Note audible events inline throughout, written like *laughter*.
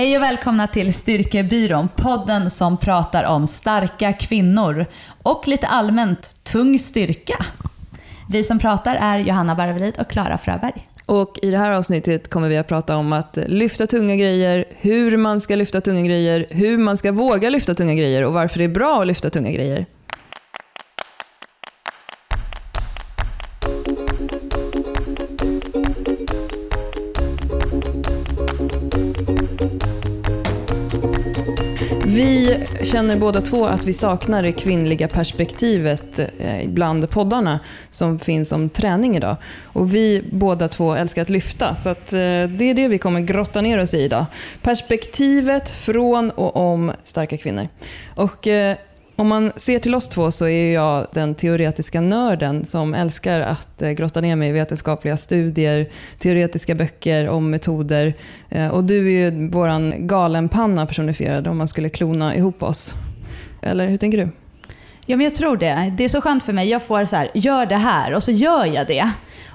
Hej och välkomna till Styrkebyrån, podden som pratar om starka kvinnor och lite allmänt tung styrka. Vi som pratar är Johanna Barvelid och Klara Fröberg. Och i det här avsnittet kommer vi att prata om att lyfta tunga grejer, hur man ska lyfta tunga grejer, hur man ska våga lyfta tunga grejer och varför det är bra att lyfta tunga grejer. Känner båda två att vi saknar det kvinnliga perspektivet eh, bland poddarna som finns om träning idag. Och vi båda två älskar att lyfta, så att eh, det är det vi kommer grotta ner oss i idag. Perspektivet från och om starka kvinnor. Och eh, om man ser till oss två så är jag den teoretiska nörden som älskar att eh, grotta ner mig i vetenskapliga studier, teoretiska böcker om metoder. Eh, och du är ju vår galenpanna personifierad om man skulle klona ihop oss. Eller hur tänker du? Ja, men jag tror det. Det är så skönt för mig. Jag får så här, gör det här och så gör jag det.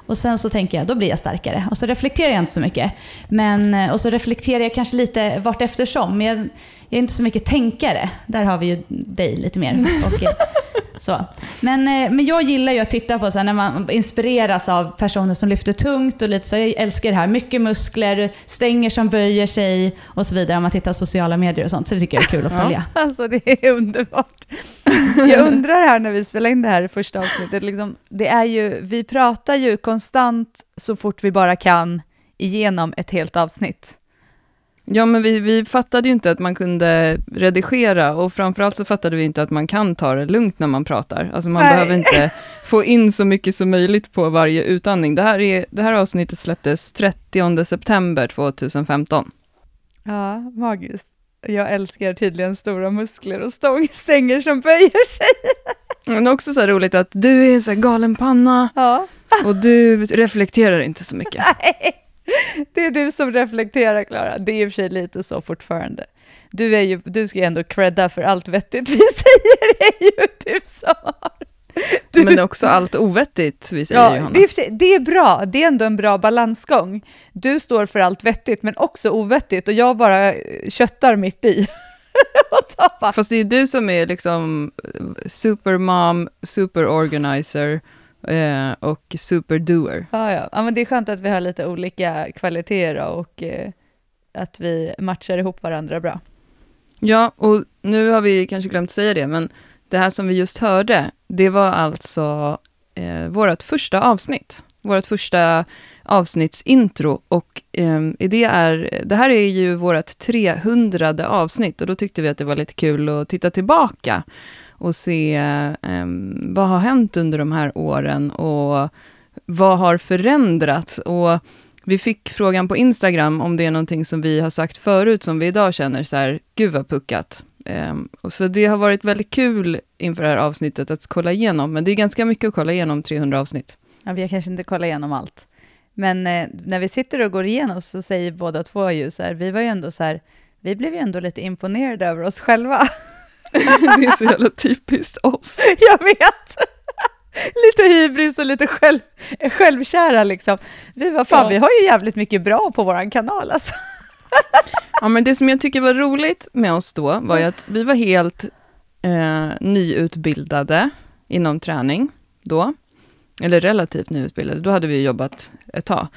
Och sen så tänker jag, då blir jag starkare. Och så reflekterar jag inte så mycket. Men, eh, och så reflekterar jag kanske lite vart eftersom. Men jag, jag är inte så mycket tänkare. Där har vi ju dig lite mer. Och, eh, så. Men, eh, men jag gillar ju att titta på så här, när man inspireras av personer som lyfter tungt och lite så. Jag älskar det här. Mycket muskler, stänger som böjer sig och så vidare. Om man tittar på sociala medier och sånt. Så det tycker jag är kul att följa. Ja, *laughs* alltså det är underbart. Jag undrar här när vi spelar in det här första avsnittet. Liksom, det är ju, vi pratar ju konstant så fort vi bara kan igenom ett helt avsnitt. Ja, men vi, vi fattade ju inte att man kunde redigera och framförallt så fattade vi inte att man kan ta det lugnt när man pratar. Alltså man Nej. behöver inte *laughs* få in så mycket som möjligt på varje utandning. Det här, är, det här avsnittet släpptes 30 september 2015. Ja, magiskt. Jag älskar tydligen stora muskler och stångstänger som böjer sig. *laughs* Men det är också så roligt att du är så här galen panna Ja, och du reflekterar inte så mycket. *laughs* det är du som reflekterar, Klara. Det är i och för sig lite så fortfarande. Du, är ju, du ska ju ändå credda för allt vettigt vi *laughs* säger, det är ju du som har. Du, Men också allt ovettigt vi säger ja, Johanna. det, är sig, det är bra, det är ändå en bra balansgång. Du står för allt vettigt, men också ovettigt, och jag bara eh, köttar mitt i. *laughs* Fast det är ju du som är liksom eh, supermom, superorganizer eh, och superdoer. Ja, ja. ja, men det är skönt att vi har lite olika kvaliteter och eh, att vi matchar ihop varandra bra. Ja, och nu har vi kanske glömt säga det, men det här som vi just hörde, det var alltså eh, vårt första avsnitt. Vårt första avsnittsintro och eh, det, är, det här är ju vårt 300 avsnitt och då tyckte vi att det var lite kul att titta tillbaka och se eh, vad har hänt under de här åren och vad har förändrats. Och vi fick frågan på Instagram om det är någonting som vi har sagt förut som vi idag känner så här, gud vad puckat. Um, och så det har varit väldigt kul inför det här avsnittet att kolla igenom, men det är ganska mycket att kolla igenom 300 avsnitt. Ja, vi har kanske inte kollat igenom allt. Men eh, när vi sitter och går igenom så säger båda två ju så här, vi var ju ändå så här, vi blev ju ändå lite imponerade över oss själva. *laughs* *laughs* det är så jävla typiskt oss. *laughs* Jag vet! *laughs* lite hybris och lite själv, självkära liksom. Vi var fan, Ja. vi har ju jävligt mycket bra på våran kanal alltså. Ja, men det som jag tycker var roligt med oss då var ju att vi var helt eh, nyutbildade inom träning då. Eller relativt nyutbildade, då hade vi jobbat ett tag.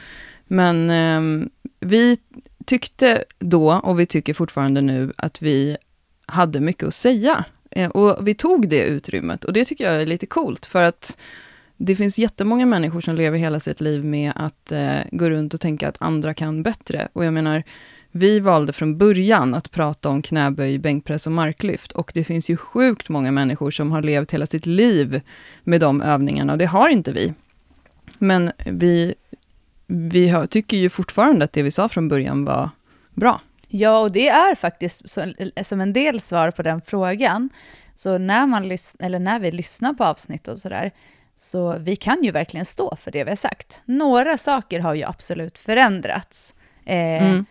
Men ehm, vi tyckte då, och vi tycker fortfarande nu, att vi hade mycket att säga. Eh, och vi tog det utrymmet, och det tycker jag är lite coolt, för att det finns jättemånga människor som lever hela sitt liv med att eh, gå runt och tänka att andra kan bättre. Och jag menar, vi valde från början att prata om knäböj, bänkpress och marklyft. Och det finns ju sjukt många människor som har levt hela sitt liv med de övningarna, och det har inte vi. Men vi, vi har, tycker ju fortfarande att det vi sa från början var bra. Ja, och det är faktiskt så, som en del svar på den frågan. Så när, man eller när vi lyssnar på avsnitt och sådär, så vi kan ju verkligen stå för det vi har sagt. Några saker har ju absolut förändrats. Eh, Mm.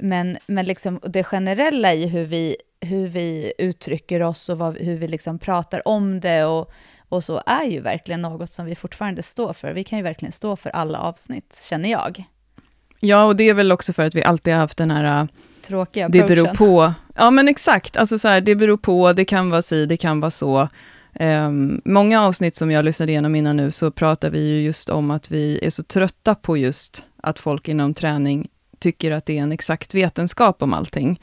Men, men liksom det generella i hur vi, hur vi uttrycker oss och vad, hur vi liksom pratar om det och, och så är ju verkligen något som vi fortfarande står för. Vi kan ju verkligen stå för alla avsnitt, känner jag. Ja, och det är väl också för att vi alltid har haft den här tråkiga det beror approachen. på. Ja men exakt, alltså så här, det beror på, det kan vara si, det kan vara så. Ehm, många avsnitt som jag lyssnade igenom innan nu, så pratar vi ju just om att vi är så trötta på just att folk inom träning tycker att det är en exakt vetenskap om allting.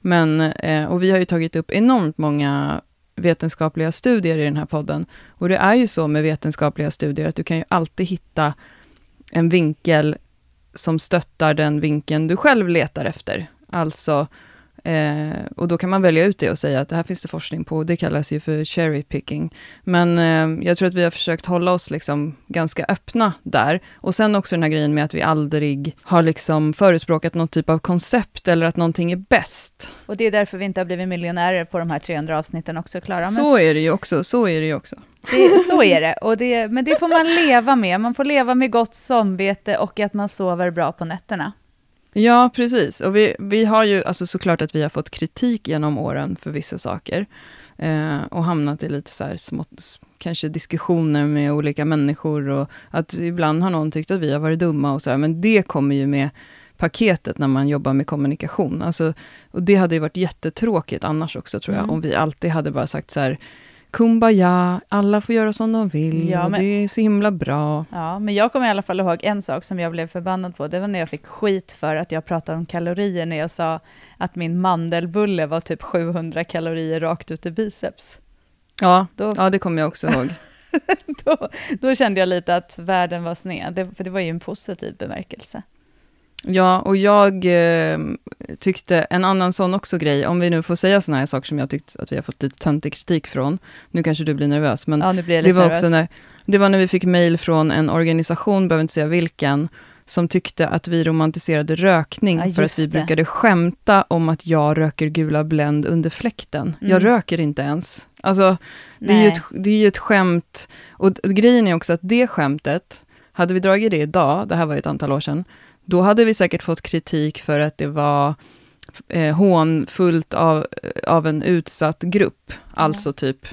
Men, eh, och vi har ju tagit upp enormt många vetenskapliga studier i den här podden. Och det är ju så med vetenskapliga studier, att du kan ju alltid hitta en vinkel som stöttar den vinkeln du själv letar efter. Alltså, eh, och då kan man välja ut det och säga att det här finns det forskning på, det kallas ju för cherry picking. Men eh, jag tror att vi har försökt hålla oss liksom ganska öppna där. Och sen också den här grejen med att vi aldrig har liksom förespråkat någon typ av koncept, eller att någonting är bäst. Och det är därför vi inte har blivit miljonärer på de här 300 avsnitten också, Klara. Men så är det ju också, så är det ju också. Det, så är det. Och det. Men det får man leva med. Man får leva med gott samvete och att man sover bra på nätterna. Ja, precis. Och vi, vi har ju, alltså såklart att vi har fått kritik genom åren för vissa saker. Eh, och hamnat i lite så här smått, kanske diskussioner med olika människor. Och att ibland har någon tyckt att vi har varit dumma och så här, men det kommer ju med paketet när man jobbar med kommunikation. Alltså, och det hade ju varit jättetråkigt annars också, tror jag, Mm. om vi alltid hade bara sagt så här, kumbaya, alla får göra som de vill, Ja, och men- det är så himla bra. Ja, men jag kommer i alla fall ihåg en sak som jag blev förbannad på. Det var när jag fick skit för att jag pratade om kalorier när jag sa att min mandelbulle var typ 700 kalorier rakt ut i biceps. Ja, Då, ja, det kommer jag också ihåg. *laughs* då, då kände jag lite att världen var sned, det, för det var ju en positiv bemärkelse. Ja, och jag eh, tyckte en annan sån också grej, om vi nu får säga såna här saker som jag tyckte att vi har fått lite töntig kritik från. Nu kanske du blir nervös, men Ja, jag det var nervös. också när, det var när vi fick mejl från en organisation, behöver inte säga vilken, som tyckte att vi romantiserade rökning, Ja, för att vi det. brukade skämta om att jag röker gula Blend under fläkten. Jag Mm. röker inte ens. Alltså, det är, ju ett, det är ju ett skämt. Och grejen är också att det skämtet, hade vi dragit det idag, det här var ju ett antal år sedan, då hade vi säkert fått kritik för att det var eh, hånfullt av, av en utsatt grupp. Alltså typ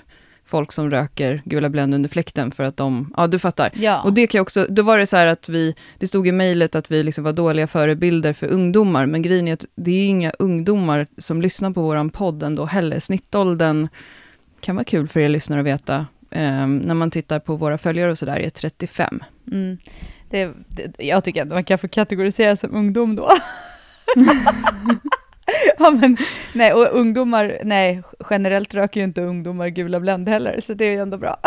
folk som röker gula Blend under fläkten för att de, ja du fattar. Ja, Och det kan jag också, då var det så här att vi, det stod i mejlet att vi liksom var dåliga förebilder för ungdomar, men grejen är att det är inga ungdomar som lyssnar på våran podd ändå heller. Snittåldern kan vara kul för er lyssnare att veta, eh, när man tittar på våra följare och sådär, är 35. mm, det, det, jag tycker att man kan få kategorisera som ungdom då. *laughs* ja, men, nej, och ungdomar, nej, generellt röker ju inte ungdomar gula Blend heller, så det är ju ändå bra.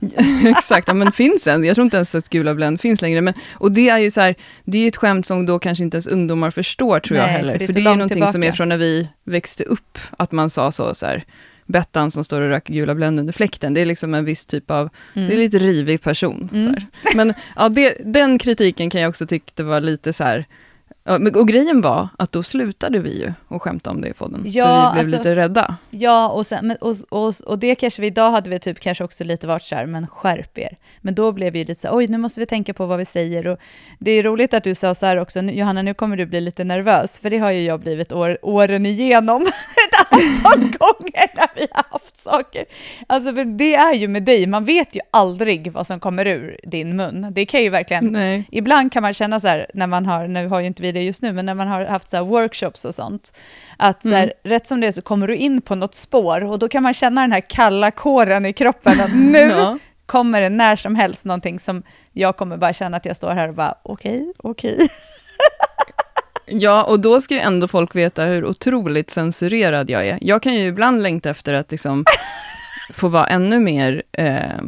*laughs* Exakt, ja, men finns en. Jag tror inte ens att gula Blend finns längre. Men, och det är ju så här, det är ju ett skämt som då kanske inte ens ungdomar förstår, tror jag Nej, heller. för För det det är är, så ju långt någonting som är tillbaka. från när vi växte upp, att man sa så, så här, Bettan som står och röker gula Blend under fläkten, det är liksom en viss typ av, det är lite rivig person. Mm. Men ja, det, den kritiken kan jag också tycka var lite så här, och grejen var att då slutade vi ju att skämta om det i podden, Ja, för vi blev alltså- lite rädda. Ja, och, sen, men, och, och, och det kanske vi, idag hade vi typ kanske också lite varit så här, men skärp er. Men då blev vi lite så här, oj, nu måste vi tänka på vad vi säger. Och det är roligt att du sa så här också, Johanna, nu kommer du bli lite nervös, för det har ju jag blivit år, åren igenom *laughs* ett antal gånger när vi har haft saker. Alltså, men det är ju med dig, man vet ju aldrig vad som kommer ur din mun. Det kan ju verkligen Nej. Ibland kan man känna så här, när man har, nu har ju inte vi det just nu, men när man har haft så här workshops och sånt, att så här, Mm. rätt som det är så kommer du in på något spår och då kan man känna den här kalla kåren i kroppen, att nu *laughs* Ja. kommer det när som helst någonting som jag kommer bara känna att jag står här och bara okej, okej. *laughs* Ja, och då ska ju ändå folk veta hur otroligt censurerad jag är. Jag kan ju ibland längta efter att liksom *laughs* få vara ännu mer, eh,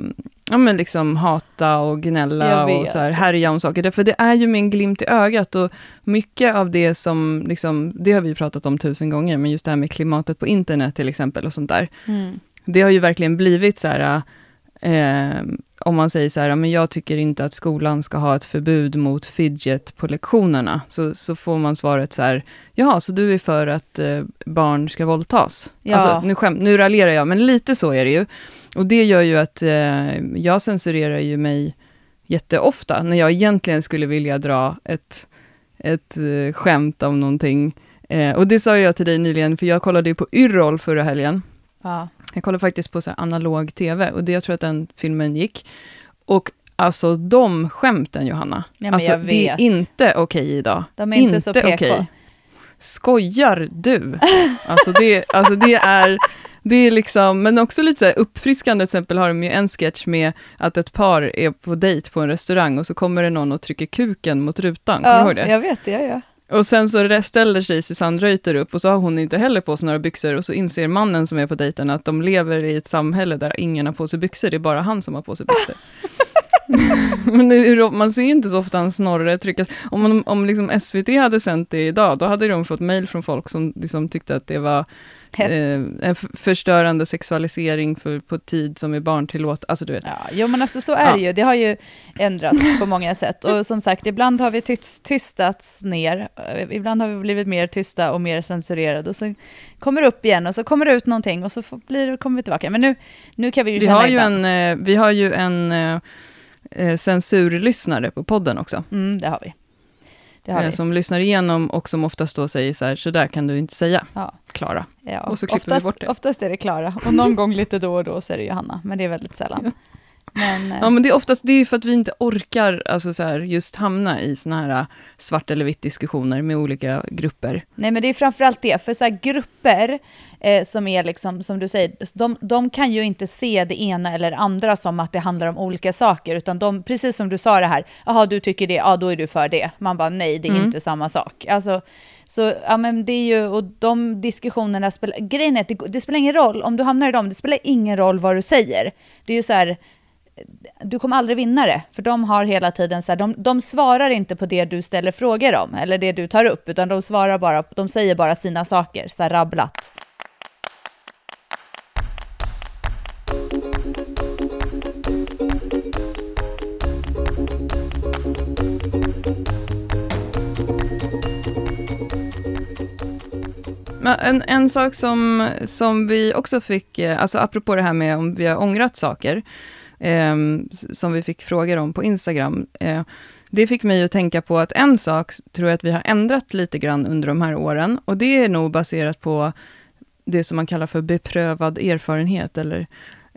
ja men liksom hata och gnälla och så här härja om saker. För det är ju min glimt i ögat och mycket av det som, liksom, det har vi pratat om tusen gånger, men just det här med klimatet på internet till exempel och sånt där. Det har ju verkligen blivit så här, eh, om man säger så här, men jag tycker inte att skolan ska ha ett förbud mot fidget på lektionerna, så, så får man svaret så här, jaha, så du är för att eh, barn ska våldtas? Ja. Alltså, nu, skäm, nu raljerar jag, men lite så är det ju. Och det gör ju att eh, jag censurerar ju mig jätteofta, när jag egentligen skulle vilja dra ett, ett eh, skämt om någonting. Eh, och det sa jag till dig nyligen, för jag kollade ju på Yrrol förra helgen. Ja. Jag kollade faktiskt på så analog tv och det, jag tror att den filmen gick. Och alltså de skämten, Johanna. men alltså jag det är inte okej idag. De är inte, så PK. okej. skojar du? *laughs* Alltså det, alltså det är, det är liksom, men också lite så uppfriskande, till exempel har de ju en sketch med att ett par är på dejt på en restaurang och så kommer det någon och trycker kuken mot rutan, kommer du ihåg det? jag vet det, ja, ja. Och sen så ställer sig Susanne Reuter upp och så har hon inte heller på sig några byxor och så inser mannen som är på dejten att de lever i ett samhälle där ingen har på sig byxor, det är bara han som har på sig byxor. *laughs* Men det, man ser inte så ofta en snorre tryckas. Om, man, om liksom SVT hade sänt det idag, då hade de fått mejl från folk som liksom tyckte att det var eh, en förstörande sexualisering för, på tid som är barntillåt. Alltså du vet. Ja, jo men alltså så är ja. det ju. Det har ju ändrats *laughs* på många sätt. Och som sagt, ibland har vi tyst, tystats ner. Ibland har vi blivit mer tysta och mer censurerade. Och så kommer det upp igen och så kommer det ut någonting och så blir, kommer vi tillbaka. Men nu, nu kan vi ju vi har ju en, eh, Vi har ju en eh, eh, censurlyssnare på podden också. Mm, det har vi. Det har eh, vi. Som lyssnar igenom och som oftast då säger så här, så där kan du inte säga, ja. Klara. Ja, och så klipper oftast, vi bort det. Oftast är det Klara, och någon gång lite då och då så är det Johanna, men det är väldigt sällan. Ja. Men, ja, men det är oftast det är för att vi inte orkar alltså så här, just hamna i såna här äh, svart eller vitt diskussioner med olika grupper. Nej, men det är framförallt det, för så här, grupper eh, som är liksom, som du säger, de, de kan ju inte se det ena eller andra som att det handlar om olika saker, utan de, precis som du sa det här, jaha, du tycker det, ja, då är du för det. Man bara, nej, det är mm. inte samma sak. Alltså, så ja, men det är ju, och de diskussionerna spelar, grejen är att det, det, spelar ingen roll, om du hamnar i dem, det spelar ingen roll vad du säger. Det är ju så här, du kommer aldrig vinna det, för de har hela tiden så här, de, de svarar inte på det du ställer frågor om, eller det du tar upp, utan de svarar bara, de säger bara sina saker, så här rabblat. En, en sak som, som vi också fick, eh, alltså apropå det här med om vi har ångrat saker, eh, som vi fick frågor om på Instagram. Eh, det fick mig att tänka på att en sak tror jag att vi har ändrat lite grann under de här åren, och det är nog baserat på det som man kallar för beprövad erfarenhet, eller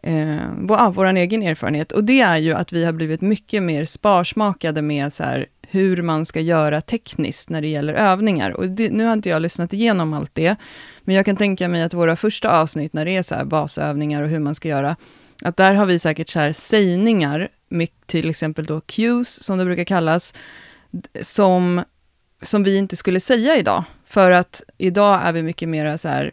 eh, vår, vår egen erfarenhet. Och det är ju att vi har blivit mycket mer sparsmakade med så här, hur man ska göra tekniskt när det gäller övningar. Och det, nu har inte jag lyssnat igenom allt det, men jag kan tänka mig att våra första avsnitt, när det är så här basövningar och hur man ska göra, att där har vi säkert så här sägningar, till exempel då cues, som det brukar kallas, som, som vi inte skulle säga idag. För att idag är vi mycket mer så här,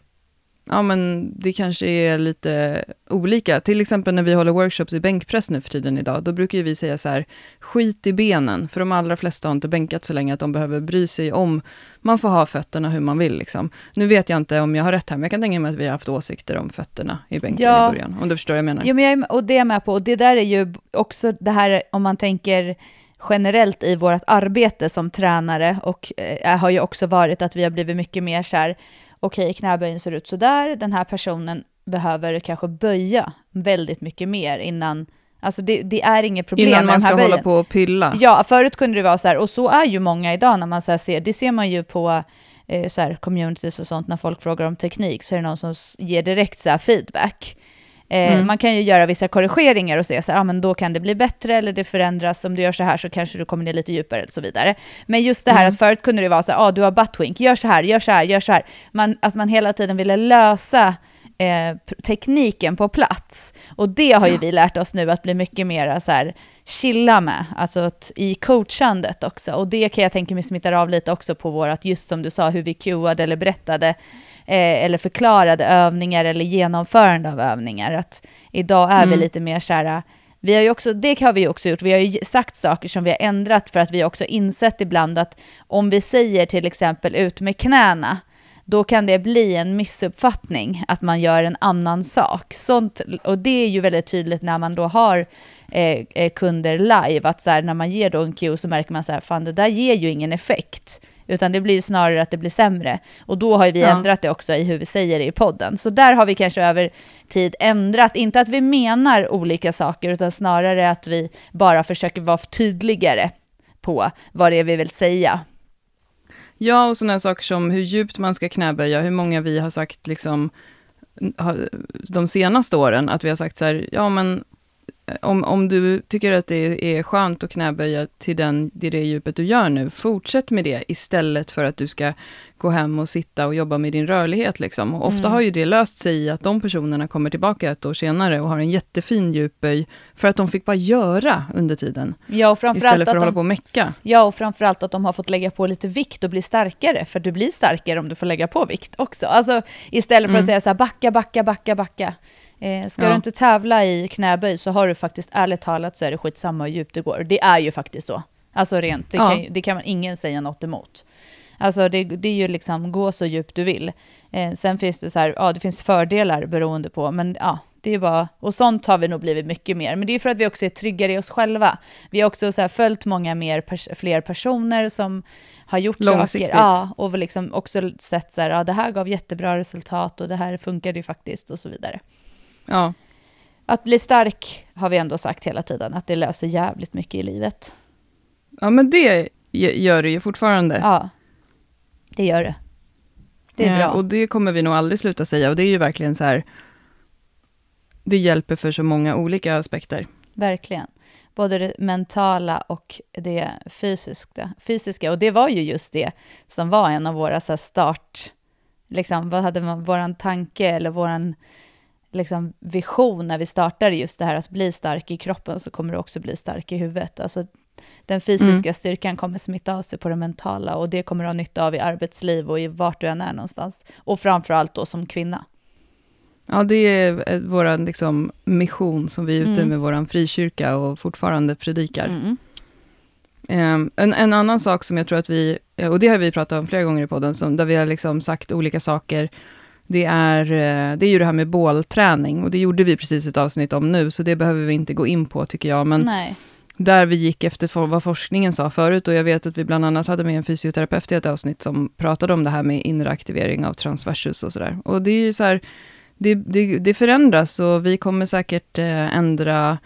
ja men det kanske är lite olika. Till exempel när vi håller workshops i bänkpress nu för tiden idag, då brukar vi säga så här, skit i benen, för de allra flesta har inte bänkat så länge att de behöver bry sig om, man får ha fötterna hur man vill liksom. Nu vet jag inte om jag har rätt här, men jag kan tänka mig att vi har haft åsikter om fötterna i bänken ja. i början, om du förstår vad jag menar. Jo, men jag är, och det är jag med på, och det där är ju också det här, om man tänker generellt i vårt arbete som tränare, och eh, har ju också varit att vi har blivit mycket mer så här, okej, okay, knäböjen ser ut så där, den här personen behöver kanske böja väldigt mycket mer innan Alltså det, det, är inget problem Innan man ska böjen. hålla på och pilla. Ja, förut kunde det vara så här, och så är ju många idag när man så ser, det ser man ju på eh, så här, communities och sånt, när folk frågar om teknik, så är det någon som ger direkt så feedback. Eh, mm. Man kan ju göra vissa korrigeringar och se så här, ah, men då kan det bli bättre eller det förändras. Om du gör så här så kanske du kommer ner lite djupare och så vidare. Men just det här mm. att förut kunde det vara så här, ah, du har buttwink, gör så här, gör så här, gör så här. Man, att man hela tiden ville lösa eh, tekniken på plats. Och det har ju ja. vi lärt oss nu att bli mycket mer så här chilla med, alltså i coachandet också. Och det kan jag tänka mig smittar av lite också på vårat, just som du sa, hur vi cueade eller berättade eller förklarade övningar eller genomförande av övningar. Att idag är mm. vi lite mer så här, vi har ju också, det har vi också gjort, vi har ju sagt saker som vi har ändrat för att vi också insett ibland att om vi säger till exempel ut med knäna, då kan det bli en missuppfattning att man gör en annan sak. Sånt, och det är ju väldigt tydligt när man då har eh, eh kunder live, att så här, när man ger då en cue så märker man så här, fan det där ger ju ingen effekt utan det blir snarare att det blir sämre. Och då har vi ja. ändrat det också i hur vi säger det i podden. Så där har vi kanske över tid ändrat, inte att vi menar olika saker, utan snarare att vi bara försöker vara tydligare på vad det är vi vill säga. Ja, och sådana saker som hur djupt man ska knäböja, hur många vi har sagt liksom de senaste åren, att vi har sagt så här, ja men om, om du tycker att det är skönt att knäböja till den, till det djupet du gör nu, fortsätt med det istället för att du ska gå hem och sitta och jobba med din rörlighet. Liksom. Och ofta Mm. har ju det löst sig i att de personerna kommer tillbaka ett år senare och har en jättefin djupböj, för att de fick bara göra under tiden. Ja, och framförallt Istället för att att hålla de, på och mecka. ja, och framförallt att de har fått lägga på lite vikt och bli starkare, för du blir starkare om du får lägga på vikt också. Alltså istället för Mm. att säga så här, backa, backa, backa, backa. Eh, ska Ja. du inte tävla i knäböj så har du faktiskt, ärligt talat, så är det skitsamma hur djupt det går. Det är ju faktiskt så. Alltså rent, det, Ja. kan, det kan man ingen säga något emot. Alltså det, det är ju liksom, gå så djupt du vill. Eh, sen finns det så här, ja det finns fördelar beroende på, men ja, det är bara, och sånt har vi nog blivit mycket mer. Men det är för att vi också är tryggare i oss själva. Vi har också så följt många mer pers- fler personer som har gjort saker. Ja, och liksom också sett så här, ja det här gav jättebra resultat och det här funkade ju faktiskt och så vidare. Ja, Att bli stark har vi ändå sagt hela tiden, att det löser jävligt mycket i livet. ja men det gör det ju fortfarande. Ja, det gör det. Det är Eh, bra. Och det kommer vi nog aldrig sluta säga. Och det är ju verkligen så här, det hjälper för så många olika aspekter. Verkligen. Både det mentala och det fysiska. fysiska. Och det var ju just det som var en av våra så start... Liksom, vad hade man, våran tanke eller våran liksom, vision när vi startade just det här att bli stark i kroppen så kommer du också bli stark i huvudet. Alltså, den fysiska styrkan kommer smitta av sig på det mentala och det kommer du ha nytta av i arbetsliv och i vart du än är någonstans. Och framför allt då som kvinna. Ja, det är eh, vår liksom, mission som vi är ute Mm. med vår frikyrka och fortfarande predikar. Mm. Eh, en, en annan sak som jag tror att vi, eh, och det har vi pratat om flera gånger i podden, som, där vi har liksom sagt olika saker, det är, eh, det är ju det här med bålträning, och det gjorde vi precis ett avsnitt om nu, så det behöver vi inte gå in på tycker jag, men Nej. där vi gick efter vad forskningen sa förut, och jag vet att vi bland annat hade med en fysioterapeut i ett avsnitt som pratade om det här med inre aktivering av transversus och sådär. Och det är ju så här, det, det, det förändras och vi kommer säkert eh, ändra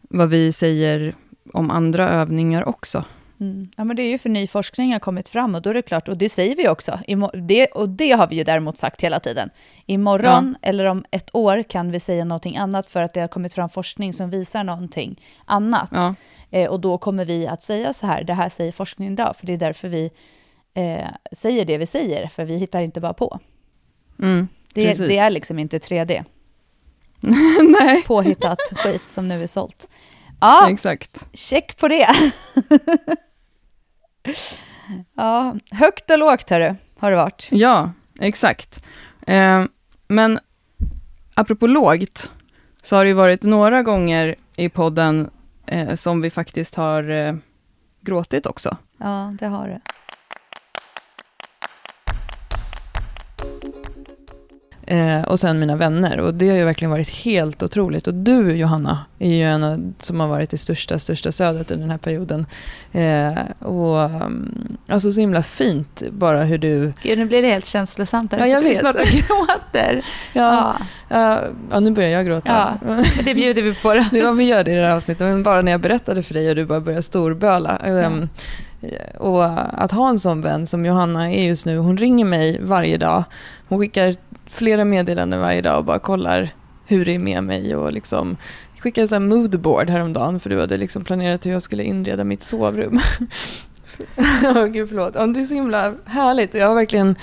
vad vi säger om andra övningar också. Mm. Ja, men det är ju för ny forskning har kommit fram och då är det klart, och det säger vi också, det, och det har vi ju däremot sagt hela tiden. Imorgon eller om ett år kan vi säga någonting annat för att det har kommit fram forskning som visar någonting annat. Ja, Eh, och då kommer vi att säga så här, det här säger forskningen idag, för det är därför vi eh, säger det vi säger, för vi hittar inte bara på. mm, Det, det är liksom inte 3D, *laughs* nej, påhittat skit som nu är sålt. Ja, exakt. check på det. *laughs* ja, högt och lågt hörru, har det varit. Ja, exakt. Eh, men apropå lågt, så har det ju varit några gånger i podden eh, som vi faktiskt har eh, gråtit också. Ja, det har det. Eh, och sen mina vänner. Och det har ju verkligen varit helt otroligt. Och du Johanna är ju en av, som har varit det största, största stödet i den här perioden. Eh, och um, alltså så himla fint bara hur du... Gud, nu blir det helt känslosamt. här. Ja, jag vet. Snart och gråter. *laughs* Ja, Ja, ja, ja, nu börjar jag gråta. Ja. det bjuder vi på. Då. *laughs* Det var vi gör det i det här avsnittet, men bara när jag berättade för dig och du bara började storböla. Ehm, Och att ha en sån vän som Johanna är just nu, hon ringer mig varje dag. Hon skickar flera meddelanden varje dag och bara kollar hur det är med mig och liksom skickade så här moodboard häromdagen för du hade liksom planerat hur jag skulle inreda mitt sovrum. *laughs* Åh gud förlåt. Ja, det är så himla härligt och jag har verkligen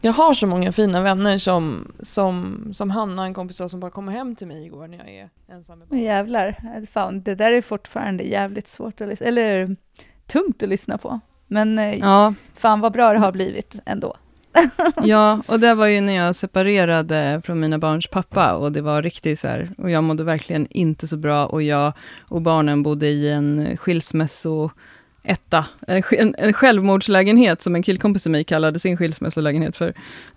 jag har så många fina vänner som, som, som Hanna, en kompis som bara kommer hem till mig igår när jag är ensam med barn. Jävlar, fan, det där är fortfarande jävligt svårt att lyssna eller tungt att lyssna på. Men eh, Ja, fan vad bra det har blivit ändå. *laughs* ja, och det var ju när jag separerade från mina barns pappa och det var riktigt så här, och jag mådde verkligen inte så bra och jag och barnen bodde i en skilsmässo etta, en, en, självmordslägenhet som en killkompis till mig kallade sin skilsmässolägenhet för.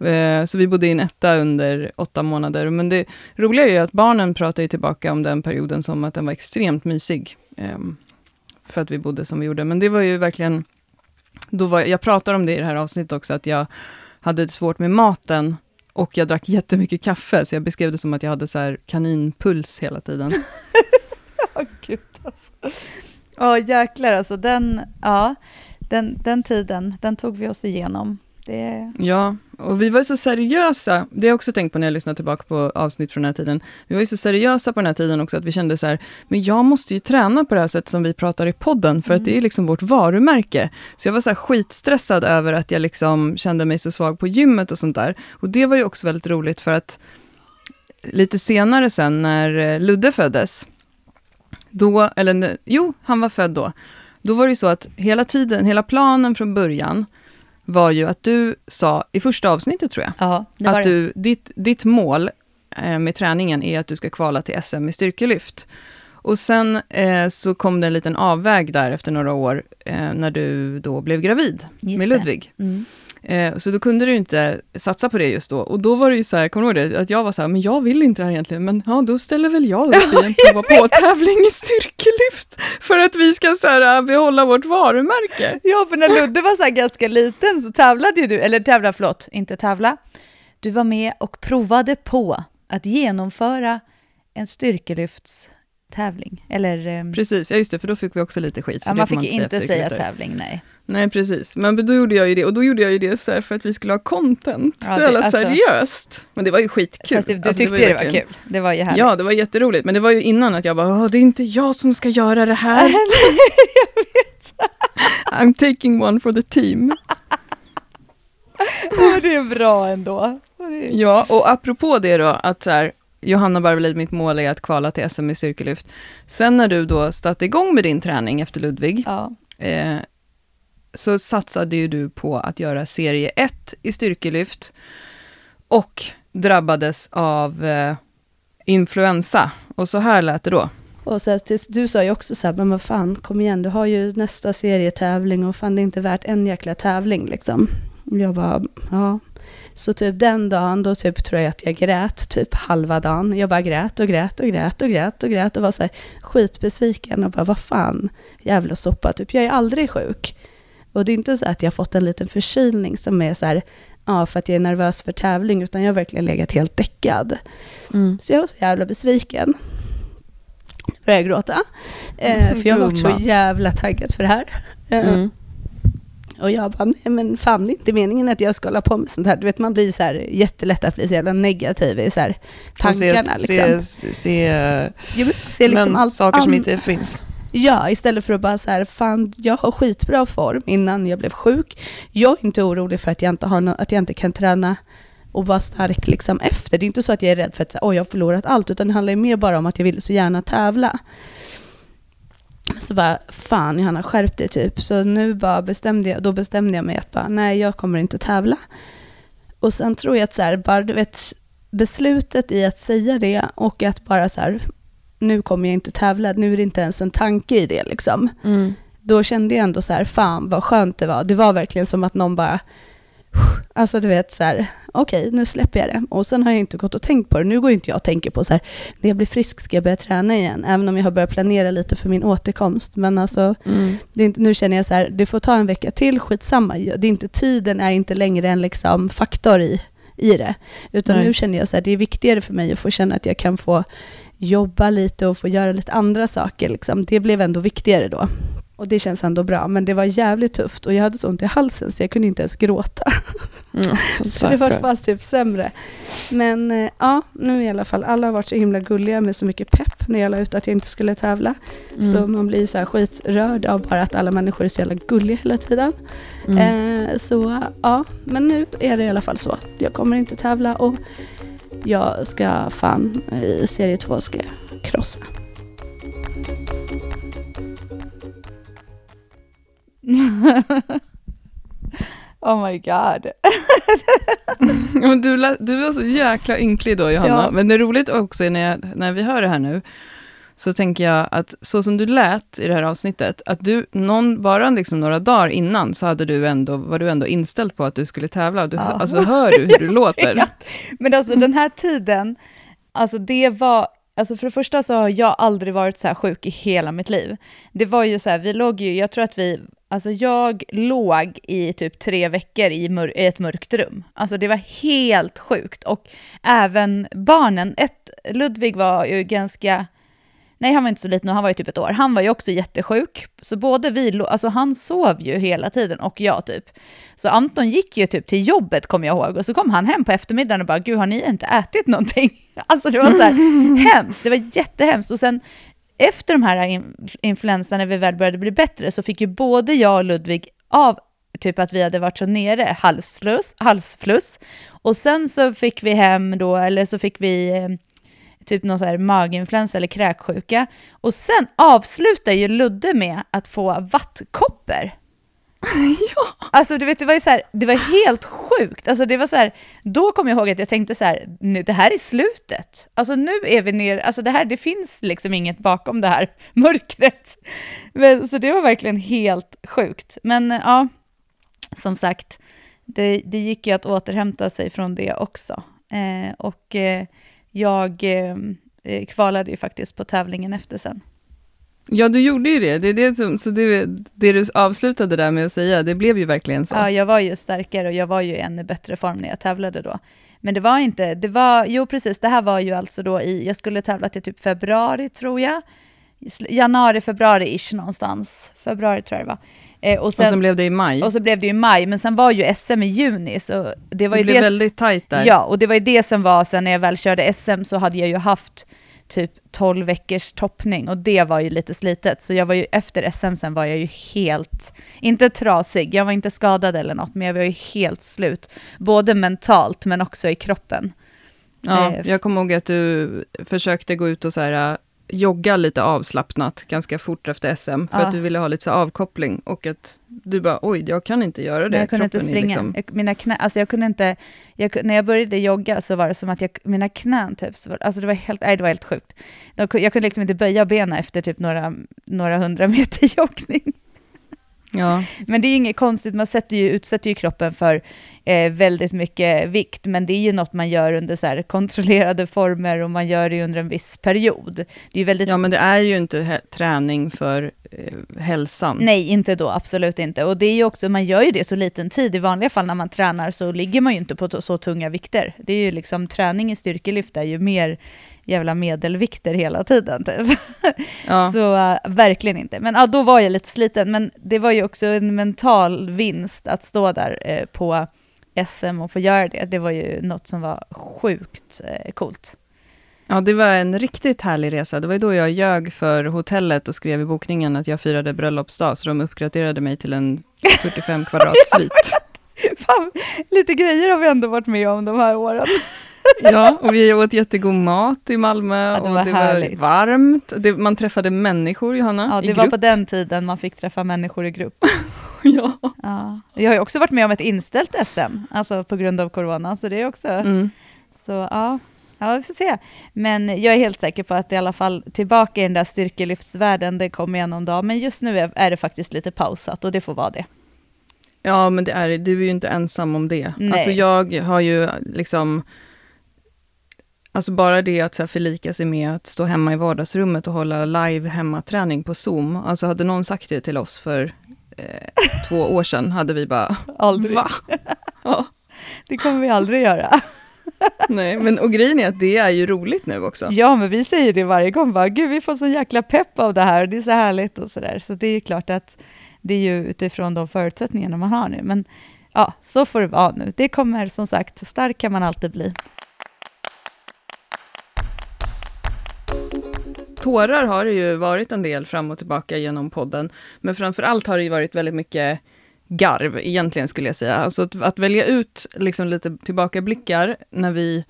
Eh, så vi bodde i en etta under åtta månader. Men det roliga är ju att barnen pratar ju tillbaka om den perioden som att den var extremt mysig. Ehm, för att vi bodde som vi gjorde. Men det var ju verkligen, då var, jag pratar om det i det här avsnittet också, att jag hade svårt med maten och jag drack jättemycket kaffe, så jag beskrev det som att jag hade så här kaninpuls hela tiden. *laughs* Åh gud alltså. Åh jäklar alltså, den, ja, den, den tiden, den tog vi oss igenom. Det, Ja, och vi var ju så seriösa, det har jag också tänkt på när jag lyssnat tillbaka på avsnitt från den här tiden. Vi var ju så seriösa på den här tiden också, att vi kände så här, men jag måste ju träna på det här sättet som vi pratar i podden, för att det är liksom vårt varumärke. Så jag var så skitstressad över att jag liksom kände mig så svag på gymmet och sånt där. Och det var ju också väldigt roligt för att lite senare sen när eh, Ludde föddes, då, eller jo, han var född då, då var det ju så att hela tiden, hela planen från början, var ju att du sa, i första avsnittet tror jag, ja, att det. du, ditt, ditt mål eh, med träningen är att du ska kvala till SM i styrkelyft. Och sen eh, så kom det en liten avväg där efter några år, eh, när du då blev gravid Just med. Ludvig. Mm. Eh, så då kunde du inte satsa på det just då. Och då var det ju så här, kommer du ihåg det? Att jag var så här, men jag vill inte det här egentligen, men ja, då ställer väl jag upp *laughs* i en prova på-tävling i styrkelyft. För att vi ska så här, äh, behålla vårt varumärke. Ja, för när Ludde var så här ganska liten så tävlade ju du, eller tävla, förlåt, inte tävla. Du var med och provade på att genomföra en styrkelyftstävling. Eller, ehm, Precis, ja just det, för då fick vi också lite skit. För ja, man fick säga inte för säga styrkelyftare. tävling, nej. Nej, precis. Men då gjorde jag ju det, och då gjorde jag ju det så här för att vi skulle ha content. Ja, det- alltså- seriöst. Men det var ju skitkul. Fast du, du Alltså, tyckte det var verkligen- kul. Det var ju härligt. Ja, det var jätteroligt. Men det var ju innan att jag bara, "Åh, det är inte jag som ska göra det här. *laughs* *laughs* I'm taking one for the team. *laughs* Ja, det är bra ändå. Ja, och apropå det då, att så här, Johanna Barvelid, mitt mål är att kvala till SM i styrkelyft. Sen när du då satte igång med din träning efter Ludvig, Ja. eh, så satsade ju du på att göra serie 1 i styrkelyft och drabbades av eh, influensa. Och så här lät det då. Och så här, tills, du sa ju också så här, men vad fan, kom igen, du har ju nästa serietävling och fan det är inte värt en jäkla tävling liksom. Jag bara, ja. Så typ den dagen, då typ tror jag att jag grät typ halva dagen. Jag bara grät och grät och grät och grät och grät och var så här skitbesviken och bara, vad fan, jävla soppa, typ jag är aldrig sjuk. Och det är inte så att jag har fått en liten förkylning som är så här, ja, för att jag är nervös för tävling, utan jag har verkligen legat helt däckad. Så jag var så jävla besviken. Började gråta. Eh, för jag var också Gumman. jävla taggad för det här. Eh, Mm. Och jag bara, nej men fan det är inte meningen att jag ska hålla på med sånt här. Du vet man blir så här jättelätt att bli så jävla negativ i så här Och se- tankarna liksom. Se, se, Jo, se liksom men allt saker som inte finns. Ja, istället för att bara så här, fan jag har skitbra form innan jag blev sjuk. Jag är inte orolig för att jag inte, har no att jag inte kan träna och vara stark liksom efter. Det är inte så att jag är rädd för att säga, jag har förlorat allt, utan det handlar mer bara om att jag vill så gärna tävla. Så bara, fan Johanna skärp dig typ. Så nu bara bestämde jag, då bestämde jag mig att bara, nej jag kommer inte tävla. Och sen tror jag att så här, bara du vet, beslutet i att säga det och att bara så här, nu kommer jag inte tävla, nu är det inte ens en tanke i det liksom. Mm. Då kände jag ändå så här, fan vad skönt det var. Det var verkligen som att någon bara, alltså du vet så här, okej nu släpper jag det. Och sen har jag inte gått och tänkt på det. Nu går inte jag och tänker på så här, när jag blir frisk ska jag börja träna igen. Även om jag har börjat planera lite för min återkomst. Men alltså, Mm. inte, nu känner jag så här, det får ta en vecka till, skitsamma. Det är inte, tiden är inte längre en liksom faktor i, i det. Utan Nej. nu känner jag så här, det är viktigare för mig att få känna att jag kan få jobba lite och få göra lite andra saker. Liksom. Det blev ändå viktigare då. Och det känns ändå bra. Men det var jävligt tufft och jag hade så ont i halsen så jag kunde inte ens gråta. *laughs* Mm. *laughs* Så det var fast typ sämre. Men eh, ja, nu i alla fall. Alla har varit så himla gulliga med så mycket pepp när jag la ut att jag inte skulle tävla. Så Mm. man blir så här skitrörd av bara att alla människor är så jävla gulliga hela tiden. Mm. Eh, så ja, men nu är det i alla fall så. Jag kommer inte tävla och jag ska fan i serie två ska jag krossa. *laughs* oh my god. *laughs* Du, du var så jäkla ynklig då, Johanna. Ja. Men det är roligt också är när, jag, när vi hör det här nu, så tänker jag att så som du lät i det här avsnittet, att du, någon, bara liksom några dagar innan, så hade du ändå, var du ändå inställd på att du skulle tävla. Du, Ja. Alltså hör du hur du *laughs* låter? Men alltså den här tiden, alltså det var, alltså för det första så har jag aldrig varit så här sjuk i hela mitt liv. Det var ju så här, vi låg ju, jag tror att vi, alltså jag låg i typ tre veckor i, mör, i ett mörkt rum. Alltså det var helt sjukt och även barnen, ett, Ludvig var ju ganska, nej han var inte så liten och han var ju typ ett år. Han var ju också jättesjuk. Så både vi, alltså han sov ju hela tiden och jag typ. Så Anton gick ju typ till jobbet kommer jag ihåg och så kom han hem på eftermiddagen och bara, gud har ni inte ätit någonting? *laughs* Alltså det var så här *laughs* hemskt, det var jättehemskt. Och sen efter de här in- influensan, när vi väl började bli bättre, så fick ju både jag och Ludvig av typ att vi hade varit så nere, halsfluss, halsfluss. Och sen så fick vi hem då, eller så fick vi eh, typ någon så här maginfluensa eller kräksjuka. Och sen avslutar ju Ludde med att få vattkoppor. *laughs* ja. Alltså du vet, det var ju så här, det var helt sjukt. Alltså det var så här, då kom jag ihåg att jag tänkte så här, nu, det här är slutet. Alltså nu är vi ner, alltså det här, det finns liksom inget bakom det här *laughs* mörkret. Men, så det var verkligen helt sjukt. Men ja, som sagt, det, det gick ju att återhämta sig från det också. Eh, och eh, jag eh, eh, kvalade ju faktiskt på tävlingen efter sen. Ja, du gjorde ju det. det, är det som, så det, det du avslutade där med att säga, det blev ju verkligen så. Ja, jag var ju starkare och jag var ju i ännu bättre form när jag tävlade då. Men det var inte, det var, jo precis, det här var ju alltså då i, jag skulle tävla till typ februari tror jag. Januari, februari-ish någonstans. Februari tror jag det var. Eh, och, sen, och sen blev det i maj. och så blev det ju maj, men sen var ju SM i juni, så det var det ju blev det... väldigt tajt där. Ja, och det var ju det som var sen när jag väl körde SM så hade jag ju haft typ 12 veckors toppning och det var ju lite slitet. Så jag var ju efter SM sen var jag ju helt, inte trasig, jag var inte skadad eller något, men jag var ju helt slut. Både mentalt men också i kroppen. Ja, Eh, jag kommer ihåg att du försökte gå ut och så här, jogga lite avslappnat ganska fort efter SM, för Ja. att du ville ha lite så avkoppling och att du bara, oj, jag kan inte göra det. Men jag kunde inte Kroppen är springa. liksom- Jag, mina knä, alltså jag kunde inte, jag, när jag började jogga så var det som att jag, mina knän typ, så var, alltså det var helt, nej, det var helt sjukt. De, jag kunde liksom inte böja benen efter typ några, några hundra meter *laughs* joggning. Ja, Men det är inget konstigt, man sätter ju, utsätter ju kroppen för eh, väldigt mycket vikt, men det är ju något man gör under så kontrollerade former och man gör det under en viss period. Det är ju väldigt ja, men det är ju inte träning för eh, hälsan. Nej, inte då, absolut inte. Och det är ju också, man gör ju det så liten tid. I vanliga fall när man tränar så ligger man ju inte på så tunga vikter. Det är ju liksom, träning i styrkelyft är ju mer jävla medelvikter hela tiden typ. Ja. *laughs* Så äh, verkligen inte. Men ja, då var jag lite sliten. Men det var ju också en mental vinst att stå där eh, på SM och få göra det. Det var ju något som var sjukt eh, coolt. ja, det var en riktigt härlig resa. Det var ju då jag ljög för hotellet och skrev i bokningen att jag firade bröllopsdag, så de uppgraderade mig till en 45 kvadrat *laughs* svit. Fan, lite grejer har vi ändå varit med om de här åren. *laughs* Ja, och vi åt jättegod mat i Malmö Ja, det och var det härligt. var varmt. Det, man träffade människor, Johanna, Ja, i det var grupp. på den tiden man fick träffa människor i grupp. *laughs* ja. Ja. Jag har ju också varit med om ett inställt SM, alltså på grund av corona, så det är också... Mm. Så ja, ja, vi får se. Men jag är helt säker på att i alla fall tillbaka i den där styrkelyftsvärlden, det kommer igen någon dag. Men just nu är, är det faktiskt lite pausat och det får vara det. ja, men det är, du är ju inte ensam om det. Nej. Alltså jag har ju liksom... Alltså bara det att så här förlika sig med att stå hemma i vardagsrummet och hålla live hemmaträning på Zoom. Alltså hade någon sagt det till oss för eh, två år sedan, hade vi bara, Aldrig. va? Ja. Det kommer vi aldrig göra. *laughs* Nej, men och grejen är att det är ju roligt nu också. Ja, men vi säger det varje gång, bara, gud vi får så jäkla pepp av det här, det är så härligt och sådär. Så det är ju klart att det är ju utifrån de förutsättningarna man har nu. Men ja, så får det vara nu. Det kommer som sagt, stark kan man alltid bli. Tårar har det ju varit en del fram och tillbaka genom podden, men framför allt har det ju varit väldigt mycket garv, egentligen skulle jag säga. Alltså att, att välja ut liksom lite tillbakablickar när vi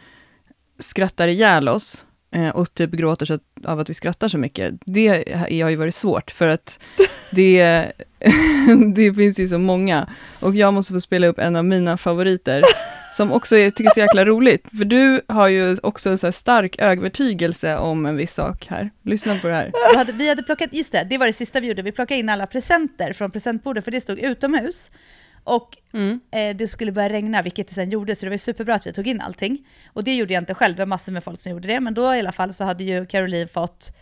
skrattar ihjäl oss och typ gråter så att, av att vi skrattar så mycket, det har ju varit svårt, för att *laughs* det, *laughs* det finns ju så många. Och jag måste få spela upp en av mina favoriter, *laughs* som också är, tycker är så jäkla roligt. För du har ju också en så stark övertygelse om en viss sak här. Lyssna på det här. Vi hade, vi hade plockat, just det, det var det sista vi gjorde, vi plockade in alla presenter från presentbordet, för det stod utomhus. Och eh, det skulle börja regna, vilket det sen gjorde, så det var superbra att vi tog in allting. Och det gjorde jag inte själv, det var massor med folk som gjorde det, men då i alla fall så hade ju Caroline fått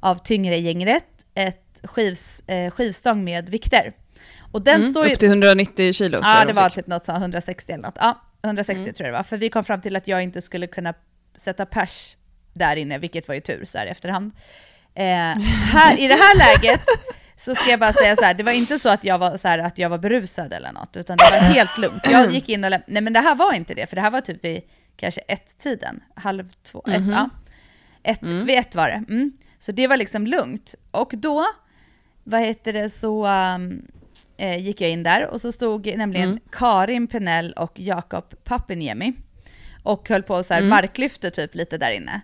av Tyngre gängret ett skivs, eh, skivstång med vikter. Och den står ju... Upp till 190 kilo. Ja, det de var typ något så 160 eller något. Ja, 160 tror jag det var. För vi kom fram till att jag inte skulle kunna sätta pers där inne, vilket var ju tur så här i efterhand. Eh, här, I det här *laughs* läget så ska jag bara säga så här, det var inte så att jag var, så här, att jag var berusad eller något, utan det var helt lugnt. Jag gick in och lämnade, nej men det här var inte det, för det här var typ vid kanske ett-tiden, halv två, ett, ja. Ett, Vid ett var det. Mm. Så det var liksom lugnt. Och då, vad heter det, så um, eh, gick jag in där och så stod nämligen Karin Penell och Jakob Papiniemi och höll på så här marklyfte typ lite där inne.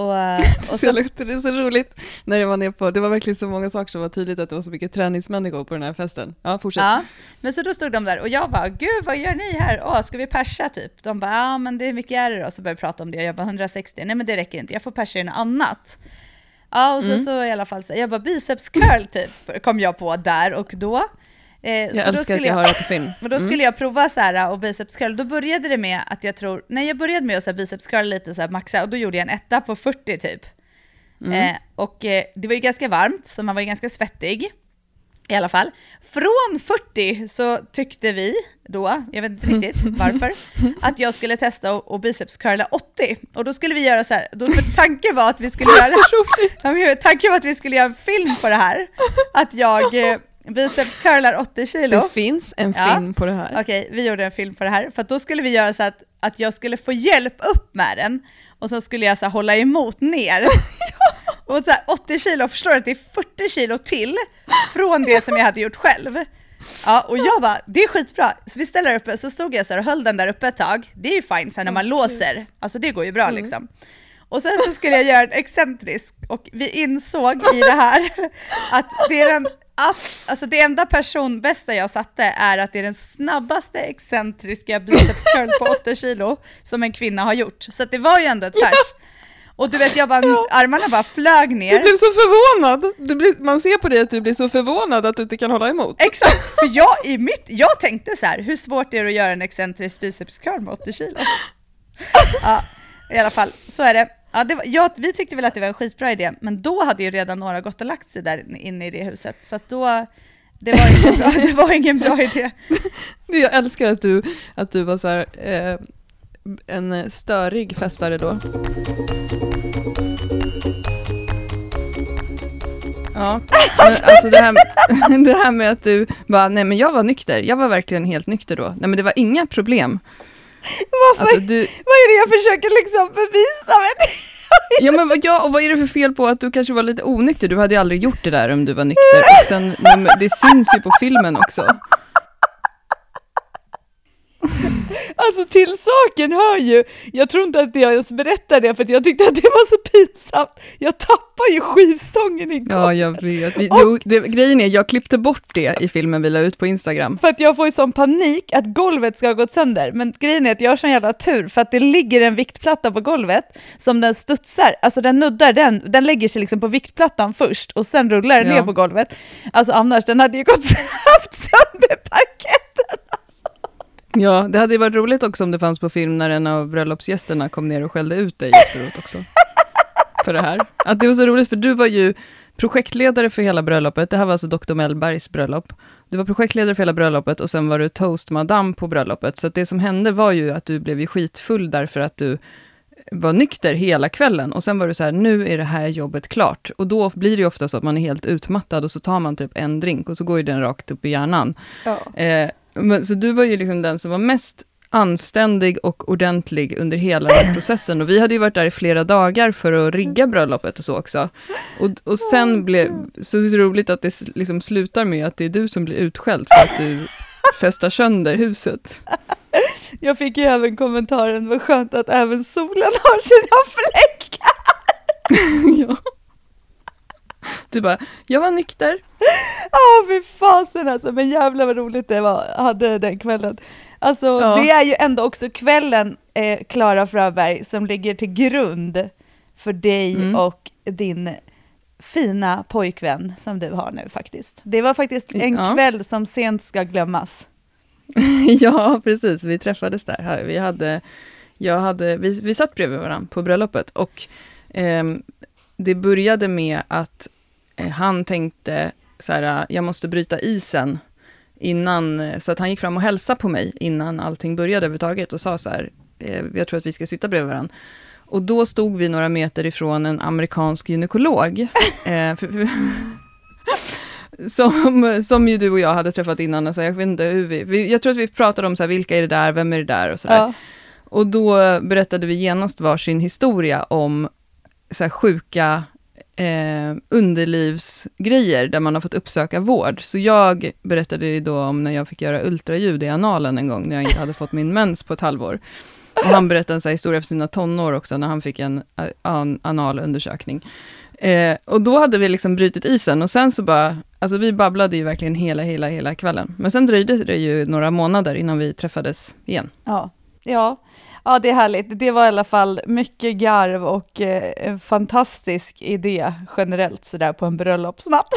Och, *laughs* och Så det är så roligt när det var ner på, det var verkligen så många saker som var tydligt att det var så mycket träningsmänniskor på den här festen. Ja, fortsätt. ja, men så då stod de där och jag bara, gud vad gör ni här? Åh, ska vi persa typ? De bara, ja men det är mycket är det då? Så började vi prata om det, jag bara 160, nej men det räcker inte, jag får persa i något annat. Ja, och så, så i alla fall, så, jag bara biceps curl typ, kom jag på där och då. Eh, Jag så skulle att jag hör det på film. *laughs* Och då skulle jag prova så här och biceps curl. Då började det med att jag tror, nej jag började med att så här biceps curl lite så här maxa och då gjorde jag en etta på 40 typ. Eh, och eh, det var ju ganska varmt så man var ju ganska svettig. I alla fall. Från 40 så tyckte vi då, jag vet inte *laughs* riktigt varför, att jag skulle testa och, och biceps curla 80. Och då skulle vi göra så här, då, för tanken var att vi skulle *laughs* göra, Ja, men tanken var att vi skulle göra en film på det här. Att jag eh, biceps curlar 80 kilo. Det finns en Ja. film på det här. Okej, vi gjorde en film på det här, för då skulle vi göra så att, att jag skulle få hjälp upp med den och så skulle jag så här, hålla emot ner. *laughs* Och så här, 80 kilo, förstår du att det är 40 kilo till från det som jag hade gjort själv. Ja, och jag bara, det är skitbra. Så vi ställer uppe, så stod jag så här och höll den där uppe ett tag. Det är ju fint när man låser, alltså det går ju bra liksom. Och sen så skulle jag göra en excentrisk och vi insåg i det här *laughs* att det är den alltså det enda personbästa jag satte är att det är den snabbaste excentriska biceps curl på 8 kilo som en kvinna har gjort. Så det var ju ändå ett pers. Och du vet, jag bara, armarna bara flög ner. Du blev så förvånad! Blir, man ser på dig att du blir så förvånad att du inte kan hålla emot. Exakt, för jag, i mitt, jag tänkte så här, hur svårt är det att göra en excentrisk biceps curl med 80 kilo? Ja, i alla fall, så är det. Ja, det var, ja, vi tyckte väl att det var en skitbra idé, men då hade ju redan några gått och lagt sig där inne i det huset, så att då, det var ingen bra, det var ingen bra idé. *laughs* Jag älskar att du, att du var så här, eh, en störig festare då. Ja, men alltså det här, *laughs* det här med att du bara, nej men jag var nykter, jag var verkligen helt nykter då. Nej men det var inga problem. Varför, Alltså du, vad är det jag försöker liksom bevisa *laughs* ja men vad, ja, och vad är det för fel på att du kanske var lite onykter? Du hade ju aldrig gjort det där om du var nykter. Och sen, det syns ju på filmen också. Alltså till saken hör ju, jag tror inte att jag ens berättar det för jag tyckte att det var så pinsamt. Jag tappar ju skivstången igår. Ja, jag vet. Vi, jo, det, grejen är, jag klippte bort det i filmen vi la ut på Instagram. För att jag får ju sån panik att golvet ska ha gått sönder. Men grejen är att jag har sån jävla tur för att det ligger en viktplatta på golvet som den studsar, alltså den nuddar den, den lägger sig liksom på viktplattan först och sen rullar den Ja. ner på golvet. Alltså annars, den hade ju gått *laughs* haft sönder parketten. Ja, det hade ju varit roligt också om det fanns på film när en av bröllopsgästerna kom ner och skällde ut dig efteråt också. *laughs* För det här. Att det var så roligt, för du var ju projektledare för hela bröllopet. Det här var alltså Dr. Mellbergs bröllop. Du var projektledare för hela bröllopet och sen var du toastmadam på bröllopet. Så det som hände var ju att du blev ju skitfull därför att du var nykter hela kvällen. Och sen var du så här, nu är det här jobbet klart. Och då blir det ju ofta så att man är helt utmattad och så tar man typ en drink och så går ju den rakt upp i hjärnan. Eh, men, så du var ju liksom den som var mest anständig och ordentlig under hela den *laughs* processen. Och vi hade ju varit där i flera dagar för att rigga bröllopet och så också. Och, och sen blev så roligt att det liksom slutar med att det är du som blir utskälld för att du *laughs* festar sönder huset. Jag fick ju även kommentaren, vad skönt att även solen har sina fläckar. *laughs* ja. Du bara, jag var nykter. Ja, fy fasen alltså, men jävlar vad roligt det var, hade den kvällen. Alltså, Ja. det är ju ändå också kvällen, eh, Klara Fröberg, som ligger till grund för dig Mm. och din fina pojkvän som du har nu faktiskt. Det var faktiskt en Ja. kväll som sent ska glömmas. *laughs* ja, precis. Vi träffades där. Vi, hade, jag hade, vi, vi satt bredvid varandra på bröllopet och ehm, det började med att eh, han tänkte så här, jag måste bryta isen innan, eh, så att han gick fram och hälsade på mig innan allting började överhuvudtaget och sa så här, eh, jag tror att vi ska sitta bredvid varandra. Och då stod vi några meter ifrån en amerikansk gynekolog. *laughs* *laughs* som, som ju du och jag hade träffat innan. Alltså jag, vet inte hur vi, vi, jag tror att vi pratade om så här, vilka är det där, vem är det där och sådär. Ja. Och då berättade vi genast varsin historia om så här, sjuka eh, underlivsgrejer där man har fått uppsöka vård. Så jag berättade ju då om när jag fick göra ultraljud i analen en gång, när jag inte hade fått min mens på ett halvår. Och han berättade en så här historia för sina tonår också, när han fick en eh, an. Eh, och då hade vi liksom brutit isen och sen så bara, alltså vi babblade ju verkligen hela, hela, hela kvällen. Men sen dröjde det ju några månader innan vi träffades igen. Ja. Ja ja, det är härligt. Det var i alla fall mycket garv och eh, en fantastisk idé generellt sådär på en bröllopsnatt.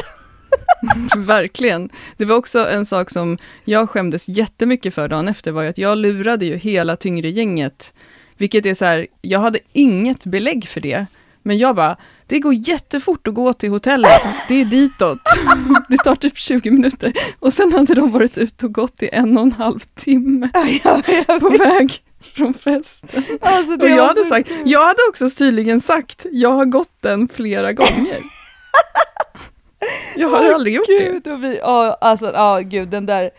*laughs* Verkligen. Det var också en sak som jag skämdes jättemycket för dagen efter, var ju att jag lurade ju hela tyngre gänget. Vilket är så här, jag hade inget belägg för det. Men jag bara, det går jättefort att gå till hotellet, det är ditåt. *laughs* Det tar typ 20 minuter. Och sen hade de varit ute och gått i en och en halv timme ja, på väg *laughs* från festen. Alltså, det Och jag hade sagt, kul. jag hade också tydligen sagt, jag har gått den flera gånger. Jag har Åh, aldrig gjort det. Gud, och vi, ja, alltså, ja, gud, den där,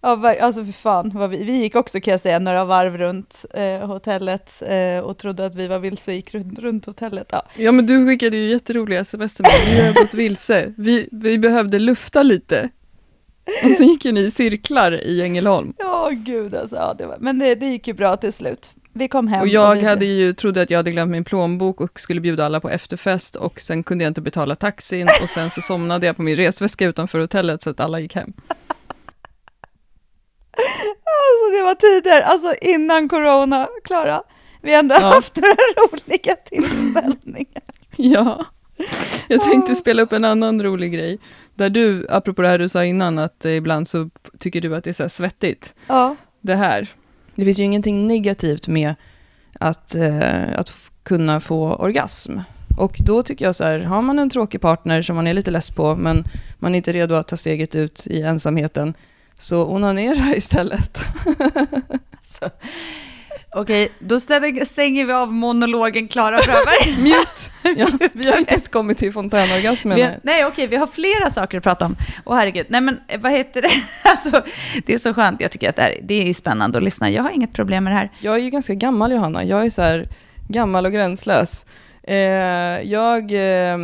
ja, alltså för fan, vad vi, vi gick också kan jag säga några varv runt eh, hotellet eh, och trodde att vi var vilse och gick runt, runt hotellet. Ja. Ja men du skickade ju jätteroliga sms till mig, vi har gått vilse, vi, vi behövde lufta lite. Och sen gick ju ni i cirklar i Ängelholm. Ja, gud alltså, ja, det var, men det, det gick ju bra till slut. Vi kom hem. Och jag vi, hade ju, trodde att jag hade glömt min plånbok och skulle bjuda alla på efterfest och sen kunde jag inte betala taxin och sen så somnade jag på min resväska utanför hotellet så att alla gick hem. *laughs* Alltså det var tider, alltså innan corona, Klara. Vi har ändå Ja. haft några *laughs* roliga tillställningar. Ja. Jag tänkte spela upp en annan rolig grej. Där du, apropå det här du sa innan, att ibland så tycker du att det är så här svettigt. Ja. det här. Det finns ju ingenting negativt med att, eh, att kunna få orgasm. Och då tycker jag så här, har man en tråkig partner som man är lite less på, men man är inte redo att ta steget ut i ensamheten, så onanera *laughs* istället. *laughs* Okej, då ställer, stänger vi av monologen Klara Fröberg. *laughs* Mute! *laughs* Ja, vi har inte ens kommit till fontänorgasmen Vi, nej, okej, vi har flera saker att prata om. Åh herregud, nej men eh, vad heter det? *laughs* Alltså, det är så skönt, jag tycker att det, här, det är spännande att lyssna. Jag har inget problem med det här. Jag är ju ganska gammal Johanna, jag är så här gammal och gränslös. Eh, jag, eh,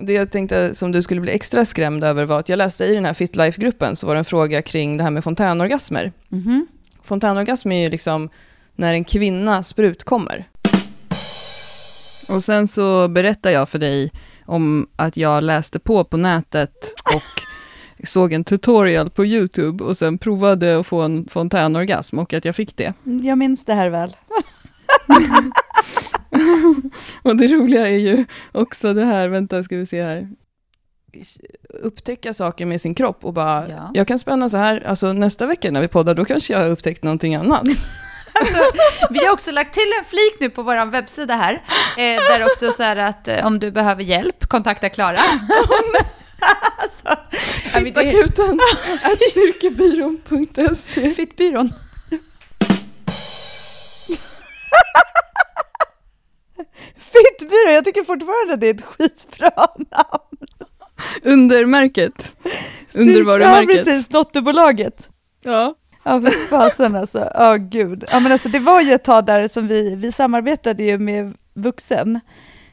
det jag tänkte som du skulle bli extra skrämd över var att jag läste i den här FitLife-gruppen så var det en fråga kring det här med fontänorgasmer. Mhm. Fontänorgasm är ju liksom när en kvinna sprutkommer. Och sen så berättar jag för dig om att jag läste på på nätet och såg en tutorial på YouTube och sen provade att få en fontänorgasm och att jag fick det. Jag minns det här väl. *laughs* Och det roliga är ju också det här, vänta ska vi se här. Upptäcka saker med sin kropp och bara, Ja. jag kan spänna så här, alltså nästa vecka när vi poddar, då kanske jag har upptäckt någonting annat. *laughs* Vi har också lagt till en flik nu på vår webbsida här, eh, där också så här att eh, om du behöver hjälp, kontakta Klara. *laughs* alltså, ja, Fittakuten, styrkebyrån.se. *laughs* Fittbyrån. *laughs* Fittbyrån, jag tycker fortfarande det är ett skitbra namn. Undermärket. Ja, Undervarumärket. precis, dotterbolaget. Ja. Ja, för fasen alltså. Ja, gud. Ja, men alltså, det var ju ett tag där som vi, vi samarbetade ju med vuxen.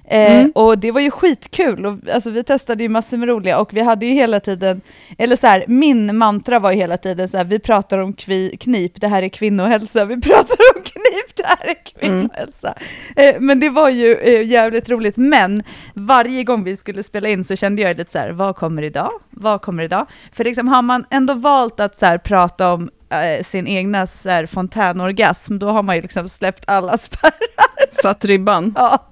Eh, Mm. Och det var ju skitkul. Och, alltså, vi testade ju massor med roliga och vi hade ju hela tiden, eller så här, min mantra var ju hela tiden så här, vi pratar om kvi, knip, det här är kvinnohälsa, vi pratar om knip, det här är kvinnohälsa. Eh, men det var ju eh, jävligt roligt, men varje gång vi skulle spela in så kände jag lite så här, vad kommer idag? Vad kommer idag? För liksom har man ändå valt att så här, prata om eh, sin egna så här, fontänorgasm, då har man ju liksom släppt alla *laughs* spärrar. Satt ribban. Ja.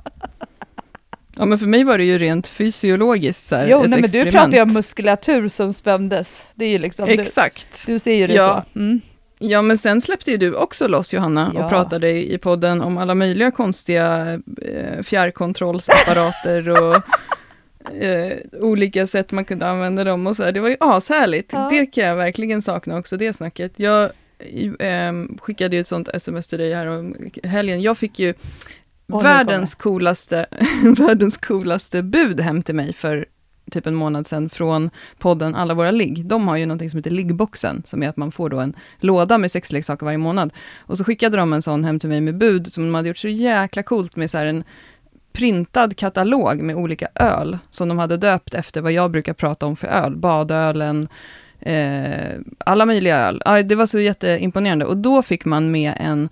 Ja, men för mig var det ju rent fysiologiskt så här, Jo, ett nej, men du experiment. pratar ju om muskulatur som spändes. Det är ju liksom, du, Exakt. du ser ju det Ja. så. Mm. Ja, men sen släppte ju du också loss, Johanna, Ja. och pratade i podden om alla möjliga konstiga eh, fjärrkontrollsapparater och *laughs* eh, olika sätt man kunde använda dem och så här. Det var ju ashärligt. Ja. Det kan jag verkligen sakna också, det snacket. Jag eh, skickade ju ett sånt sms till dig här om helgen. Jag fick ju nu världens coolaste, *laughs* världens coolaste bud hem till mig för typ en månad sedan från podden Alla våra ligg. De har ju någonting som heter liggboxen, som är att man får då en låda med sexleksaker varje månad. Och så skickade de en sån hem till mig med bud, som de hade gjort så jäkla coolt med så en printad katalog med olika öl, som de hade döpt efter vad jag brukar prata om för öl. Badölen, eh, alla möjliga öl. Ja, det var så jätteimponerande. Och då fick man med en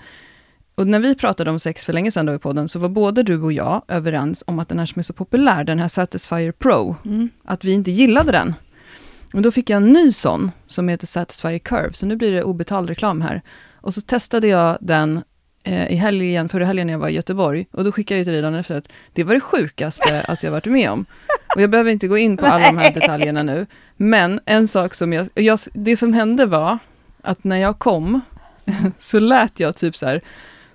och när vi pratade om sex för länge sedan då i podden, så var både du och jag överens om att den här som är så populär, den här Satisfyer Pro, Mm. att vi inte gillade den. Och då fick jag en ny sån, som heter Satisfyer Curve, så nu blir det obetald reklam här. Och så testade jag den eh, i helgen, förra helgen när jag var i Göteborg, och då skickade jag till dig dagen efter att det var det sjukaste *laughs* alltså, jag varit med om. Och jag behöver inte gå in på alla de här detaljerna nu, men en sak som jag, jag, det som hände var, att när jag kom, *laughs* så lät jag typ så här,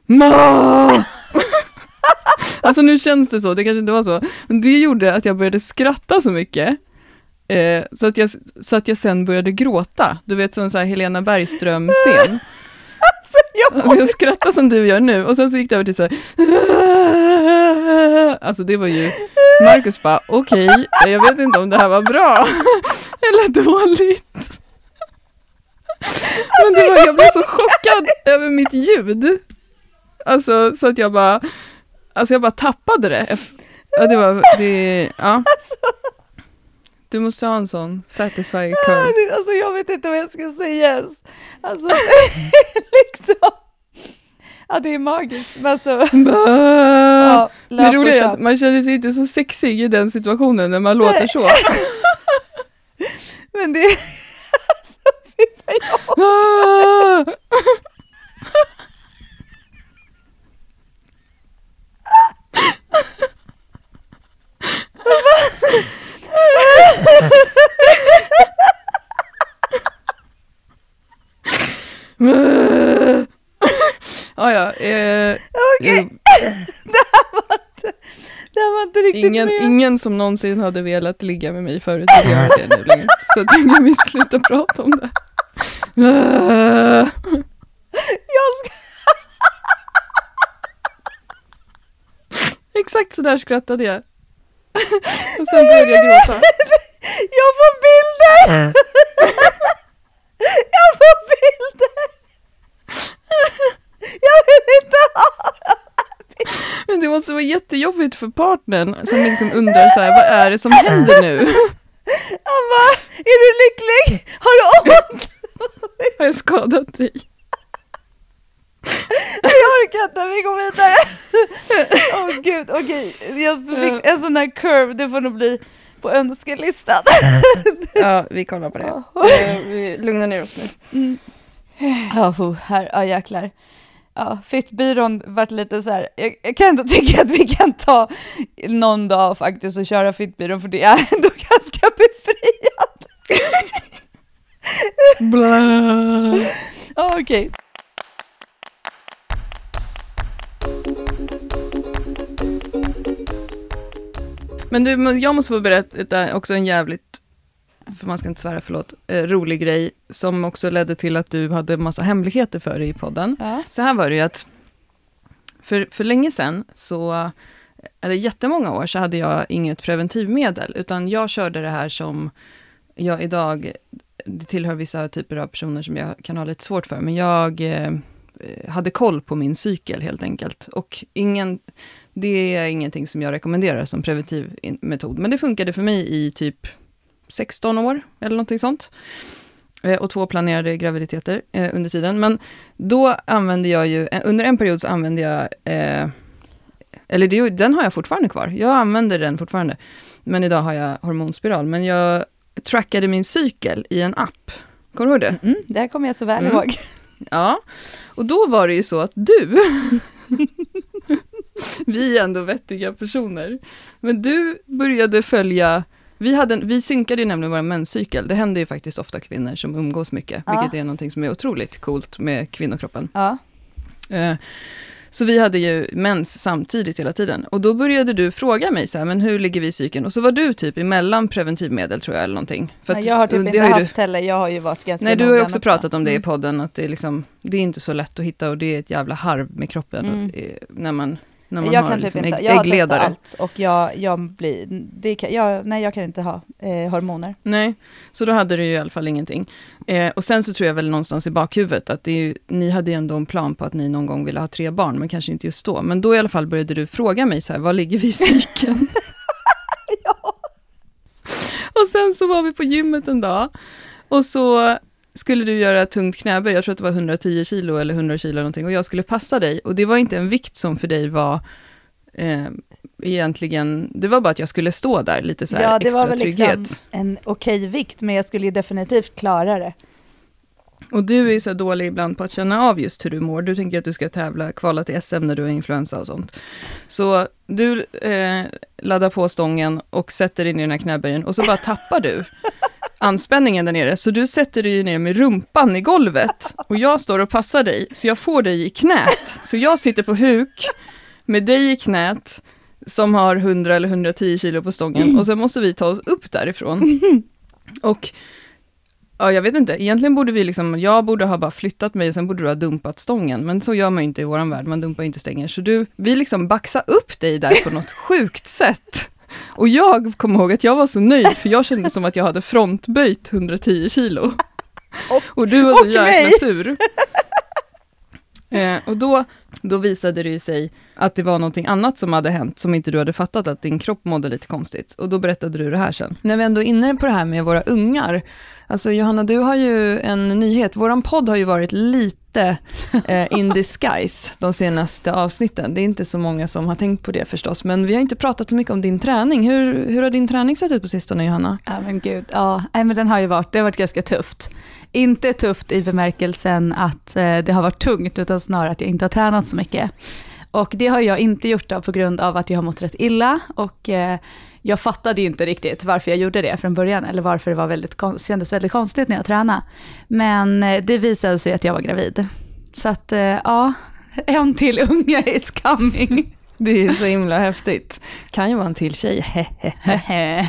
Ma! *laughs* alltså nu känns det så, det kanske inte var så. Men det gjorde att jag började skratta så mycket. Eh, så, att jag, så att jag sen började gråta. Du vet, sån så här Helena Bergström-scen. *laughs* Alltså jag skrattar som du gör nu och sen så gick det över till så här. *laughs* Alltså det var ju, Marcus bara, okej, jag vet inte om det här var bra *laughs* eller dåligt. Men det var, jag blev så chockad över mitt ljud. Alltså så att jag bara, alltså jag bara tappade det. Ja, det var, det, ja. Alltså, du måste ha en sån Satisfyer curve. Alltså jag vet inte vad jag ska säga ens. Alltså, *laughs* liksom. Ja, det är magiskt. Men alltså, *laughs* ja, Det roliga är att man känner sig inte så sexig i den situationen när man låter så. *laughs* Men det är... Alltså, fy fan, jag... Ah! Ja, eh, Okej, eh, *laughs* det här var inte... Det här var inte riktigt ingen, med. ingen som någonsin hade velat ligga med mig förut göra *laughs* det nu längre. Så att ingen vill sluta prata om det. *laughs* Jag ska... Exakt så där skrattade jag. Och sen började jag gråta. Jag får bilder! Jag får bilder! Jag vill inte ha Men det måste vara jättejobbigt för partnern som liksom undrar så här, vad är det som händer nu? Han bara, är du lycklig? Har du ont? Har jag skadat dig? Jag orkar inte, vi går vidare. Åh oh, gud, okej. Jag fick en sån här curve, det får nog bli på önskelistan. Ja, vi kollar på det. Eh, Vi lugnar ner oss nu. Mm. Ja, oh, här, ja jäklar. Ja, Fittbyrån vart lite så här, jag, jag kan ändå *laughs* tycka att vi kan ta någon dag faktiskt och köra Fittbyrån för det är *laughs* ändå ganska befriat. Bla. *laughs* Ja, Okej. Men du, jag måste få berätta också en jävligt, för man ska inte svära, förlåt, eh, rolig grej, som också ledde till att du hade massa hemligheter för dig i podden. Ja. Så här var det ju att, för, för länge sedan, så, eller jättemånga år, så hade jag inget preventivmedel, utan jag körde det här som jag idag, det tillhör vissa typer av personer som jag kan ha lite svårt för, men jag eh, hade koll på min cykel helt enkelt. Och ingen, det är ingenting som jag rekommenderar som preventiv in- metod, men det funkade för mig i typ 16 år, eller någonting sånt. Eh, och två planerade graviditeter eh, under tiden. Men då använde jag ju, eh, under en period så använde jag, eh, eller det, den har jag fortfarande kvar. Jag använder den fortfarande. Men idag har jag hormonspiral. Men jag trackade min cykel i en app. Kommer du ihåg det? Mm, det här kommer jag så väl Mm. ihåg. Ja, och då var det ju så att du, *laughs* vi är ändå vettiga personer, men du började följa, vi, hade en, vi synkade ju nämligen vår menscykel, det händer ju faktiskt ofta kvinnor som umgås mycket, Ja. vilket är någonting som är otroligt coolt med kvinnokroppen. Ja. Eh, Så vi hade ju mens samtidigt hela tiden. Och då började du fråga mig så här, men hur ligger vi i cykeln? Och så var du typ emellan preventivmedel tror jag, eller någonting. För Nej, jag har typ det inte har ju du- haft heller, jag har ju varit ganska Nej, du har ju noggrann också pratat om det i Mm. podden, att det är, liksom, det är inte så lätt att hitta och det är ett jävla harv med kroppen Mm. eh, när, man, när man jag har kan typ liksom inte, ägg, jag har testat allt och jag, jag blir, det kan, jag, nej jag kan inte ha eh, hormoner. Nej, så då hade du ju i alla fall ingenting. Eh, och sen så tror jag väl någonstans i bakhuvudet att det är ju, ni hade ju ändå en plan på att ni någon gång ville ha tre barn, men kanske inte just då. Men då i alla fall började du fråga mig så här, vad ligger vi i cykeln? *laughs* Och sen så var vi på gymmet en dag och så skulle du göra tungt knäböj, jag tror att det var 110 kilo eller 100 kilo någonting, och jag skulle passa dig. Och det var inte en vikt som för dig var eh, egentligen, det var bara att jag skulle stå där, lite så här Ja, det extra var väl trygghet. liksom en okej vikt, men jag skulle ju definitivt klara det. Och du är ju så dålig ibland på att känna av just hur du mår. Du tänker att du ska tävla, kvala till SM när du har influensa och sånt. Så du eh, laddar på stången och sätter in i den här knäböjen och så bara tappar du anspänningen där nere. Så du sätter dig ner med rumpan i golvet och jag står och passar dig, så jag får dig i knät. Så jag sitter på huk med dig i knät som har 100 eller 110 kilo på stången och sen måste vi ta oss upp därifrån. Och Ja, jag vet inte. Egentligen borde vi liksom, jag borde ha bara flyttat mig och sen borde du ha dumpat stången. Men så gör man ju inte i våran värld, man dumpar ju inte stänger. Så du, vi liksom baxade upp dig där på något sjukt sätt. Och jag kommer ihåg att jag var så nöjd, för jag kände som att jag hade frontböjt 110 kilo. Och du var så och jäkla sur. Eh, och då, då visade det ju sig att det var någonting annat som hade hänt, som inte du hade fattat, att din kropp mådde lite konstigt. Och då berättade du det här sen. När vi ändå är inne på det här med våra ungar. Alltså Johanna, du har ju en nyhet. Våran podd har ju varit lite eh, in disguise de senaste avsnitten. Det är inte så många som har tänkt på det förstås. Men vi har inte pratat så mycket om din träning. Hur, hur har din träning sett ut på sistone, Johanna? Ja men gud, ja, men den har ju varit, det har varit ganska tufft. Inte tufft i bemärkelsen att eh, det har varit tungt, utan snarare att jag inte har tränat så mycket. Och det har jag inte gjort av på grund av att jag har mått rätt illa och eh, jag fattade ju inte riktigt varför jag gjorde det från början, eller varför det var väldigt, kändes väldigt konstigt när jag tränade. Men eh, det visade sig att jag var gravid. Så att, eh, ja, *laughs* en till unge is coming. Det är så himla häftigt. Kan ju vara en till tjej. *laughs* *laughs*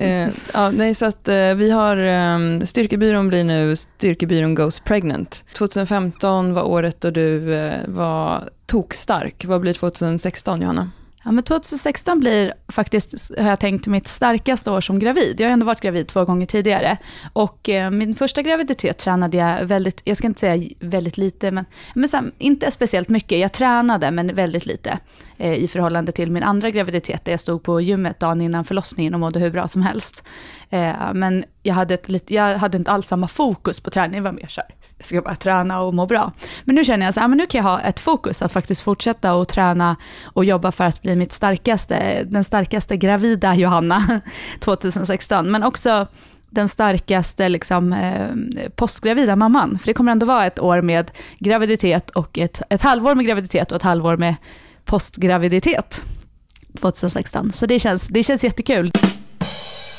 Eh, ja, nej, så att eh, vi har, eh, Styrkebyrån blir nu Styrkebyrån Goes Pregnant. 2015 var året då du eh, var tokstark. Vad blir 2016, Johanna? Ja, men 2016 blir faktiskt, har jag tänkt, mitt starkaste år som gravid. Jag har ändå varit gravid två gånger tidigare. Och eh, min första graviditet tränade jag väldigt, jag ska inte säga väldigt lite, men, men här, inte speciellt mycket. Jag tränade, men väldigt lite eh, i förhållande till min andra graviditet, där jag stod på gymmet dagen innan förlossningen och mådde hur bra som helst. Eh, men jag hade, ett, jag hade inte alls samma fokus på träning, det var mer så här, ska bara träna och må bra. Men nu känner jag så här, ah, men nu kan jag ha ett fokus att faktiskt fortsätta och träna och jobba för att bli mitt starkaste, den starkaste gravida Johanna *laughs* 2016. Men också den starkaste liksom, eh, postgravida mamman. För det kommer ändå vara ett år med graviditet och ett, ett halvår med graviditet och ett halvår med postgraviditet 2016. Så det känns, det känns jättekul.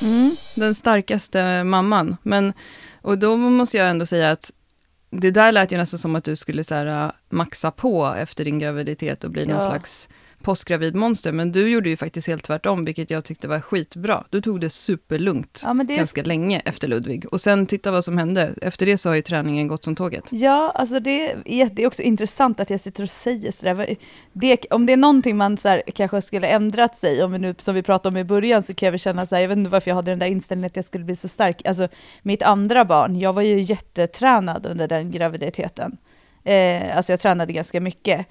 Mm, den starkaste mamman. Men, och då måste jag ändå säga att det där lät ju nästan som att du skulle så här, äh, maxa på efter din graviditet och bli någon Ja. Slags postgravidmonster. Men du gjorde ju faktiskt helt tvärtom, vilket jag tyckte var skitbra. Du tog det superlugnt Ja, det ganska länge efter Ludvig. Och sen titta vad som hände. Efter det så har ju träningen gått som tåget. Ja, alltså det är, det är också intressant att jag sitter och säger sådär. Det, om det är någonting man så här, kanske skulle ändrat sig, om nu, som vi pratade om i början, så kan jag väl känna så här, jag vet inte varför jag hade den där inställningen att jag skulle bli så stark. Alltså mitt andra barn, jag var ju jättetränad under den graviditeten. Eh, alltså jag tränade ganska mycket.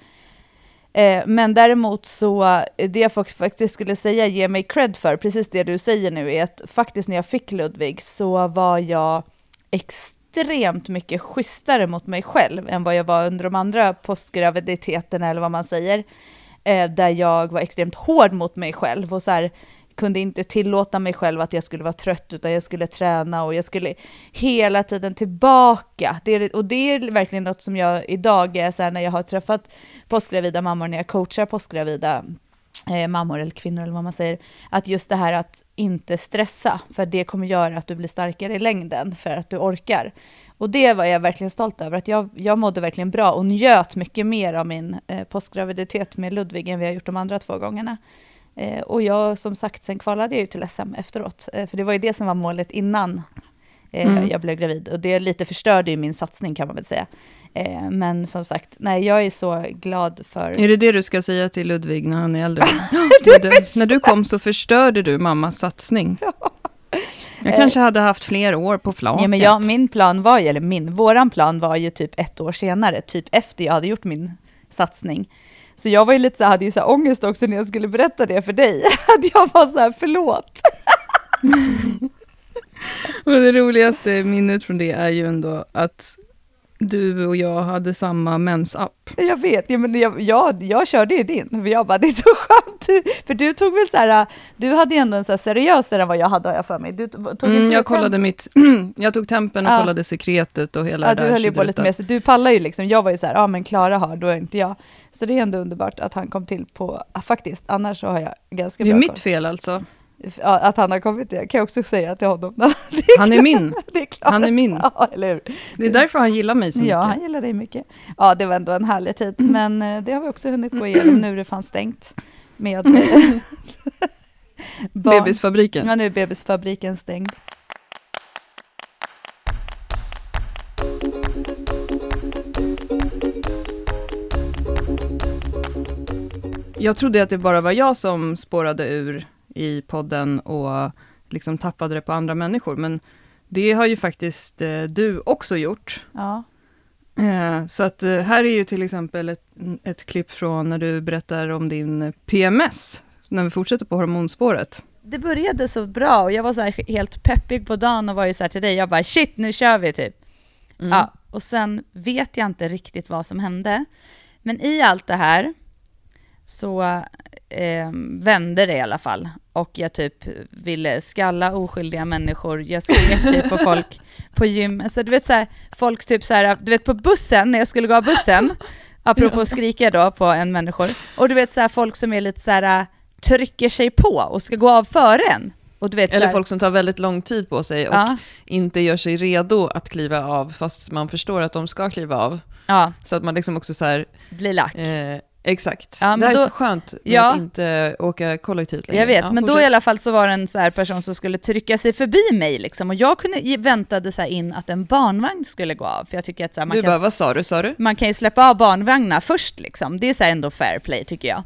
Eh, men däremot så, eh, det jag faktiskt skulle säga, ge mig cred för, precis det du säger nu, är att faktiskt när jag fick Ludvig så var jag extremt mycket schysstare mot mig själv än vad jag var under de andra postgraviditeterna eller vad man säger. Eh, där jag var extremt hård mot mig själv och så här, kunde inte tillåta mig själv att jag skulle vara trött utan jag skulle träna och jag skulle hela tiden tillbaka. Det är, och det är verkligen något som jag idag är så här, när jag har träffat påskgravida mammor, när jag coachar påskgravida eh, mammor eller kvinnor eller vad man säger, att just det här att inte stressa, för det kommer göra att du blir starkare i längden, för att du orkar. Och det var jag verkligen stolt över, att jag, jag mådde verkligen bra och njöt mycket mer av min eh, postgraviditet med Ludvig än vi har gjort de andra två gångerna. Eh, och jag, som sagt, sen kvalade jag ju till SM efteråt, eh, för det var ju det som var målet innan eh, Mm. jag blev gravid. Och det lite förstörde ju min satsning kan man väl säga. Eh, men som sagt, nej, jag är så glad för... Är det det du ska säga till Ludvig när han är äldre? *laughs* *gasps* när, du, när du kom så förstörde du mammas satsning. *laughs* Jag kanske hade haft fler år på flaket. Ja, men jag, min plan var ju, eller min, våran plan var ju typ ett år senare, typ efter jag hade gjort min satsning. Så jag var ju lite så här, hade ju så här ångest också när jag skulle berätta det för dig. *laughs* Att jag var så här, förlåt. *laughs* Och det roligaste minnet från det är ju ändå att du och jag hade samma mensapp. Jag vet, ja, men jag, jag, jag körde ju din. För jag bara, det är så skönt. *laughs* För du tog väl så här, du hade ju ändå en så här seriösare än vad jag hade har jag för mig. Du tog Mm, du jag kollade mitt, *clears throat* jag tog tempen och Ja. kollade sekretet och hela Ja, det du där höll ju på lite med, så du pallar ju liksom. Jag var ju så här, ja men Klara har, då är inte jag. Så det är ändå underbart att han kom till på, ah, faktiskt, annars så har jag ganska Det är bra mitt koll. fel alltså. Att han har kommit till, kan jag också säga till honom. det Han är min. det är. Han är min. *laughs* *laughs* Ja, eller hur? Det är därför han gillar mig så mycket. Ja, han gillar dig mycket. Ja, det var ändå en härlig tid, men eh, det har vi också hunnit gå igenom nu det fanns stängt med eh, *laughs* barn. Bebisfabriken. Ja, nu är bebisfabriken stängd. Jag trodde att det bara var jag som spårade ur i podden och liksom tappade det på andra människor. Men det har ju faktiskt eh, du också gjort. Ja. Eh, så att eh, här är ju till exempel ett, ett klipp från när du berättar om din PMS. När vi fortsätter på hormonspåret. Det började så bra och jag var så här helt peppig på dagen och var ju så här till dig, jag bara shit nu kör vi typ. Mm. Ja, och sen vet jag inte riktigt vad som hände. Men i allt det här så eh, vände det i alla fall. Och jag typ ville skalla oskyldiga människor. Jag skrek *laughs* typ på folk på gym. Alltså du vet så här, folk typ så här, du vet på bussen, när jag skulle gå av bussen, *laughs* apropå skrika då på en människor. Och du vet så här, folk som är lite så här, trycker sig på och ska gå av före en. Vet, Eller här, folk som tar väldigt lång tid på sig och ja, inte gör sig redo att kliva av fast man förstår att de ska kliva av. ja, Så att man liksom också så här, blir lack. eh, exakt. Ja, det här då- är så skönt med Ja. att inte åka kollektivt längre. Jag vet, Ja, men då fortsätt. i alla fall så var det en så person som skulle trycka sig förbi mig liksom, och jag kunde, väntade så in att en barnvagn skulle gå av, för jag tycker att så här, man, Du kan, bara, vad sa du, sa du? man kan ju släppa av barnvagnar först liksom, det är så ändå fair play tycker jag.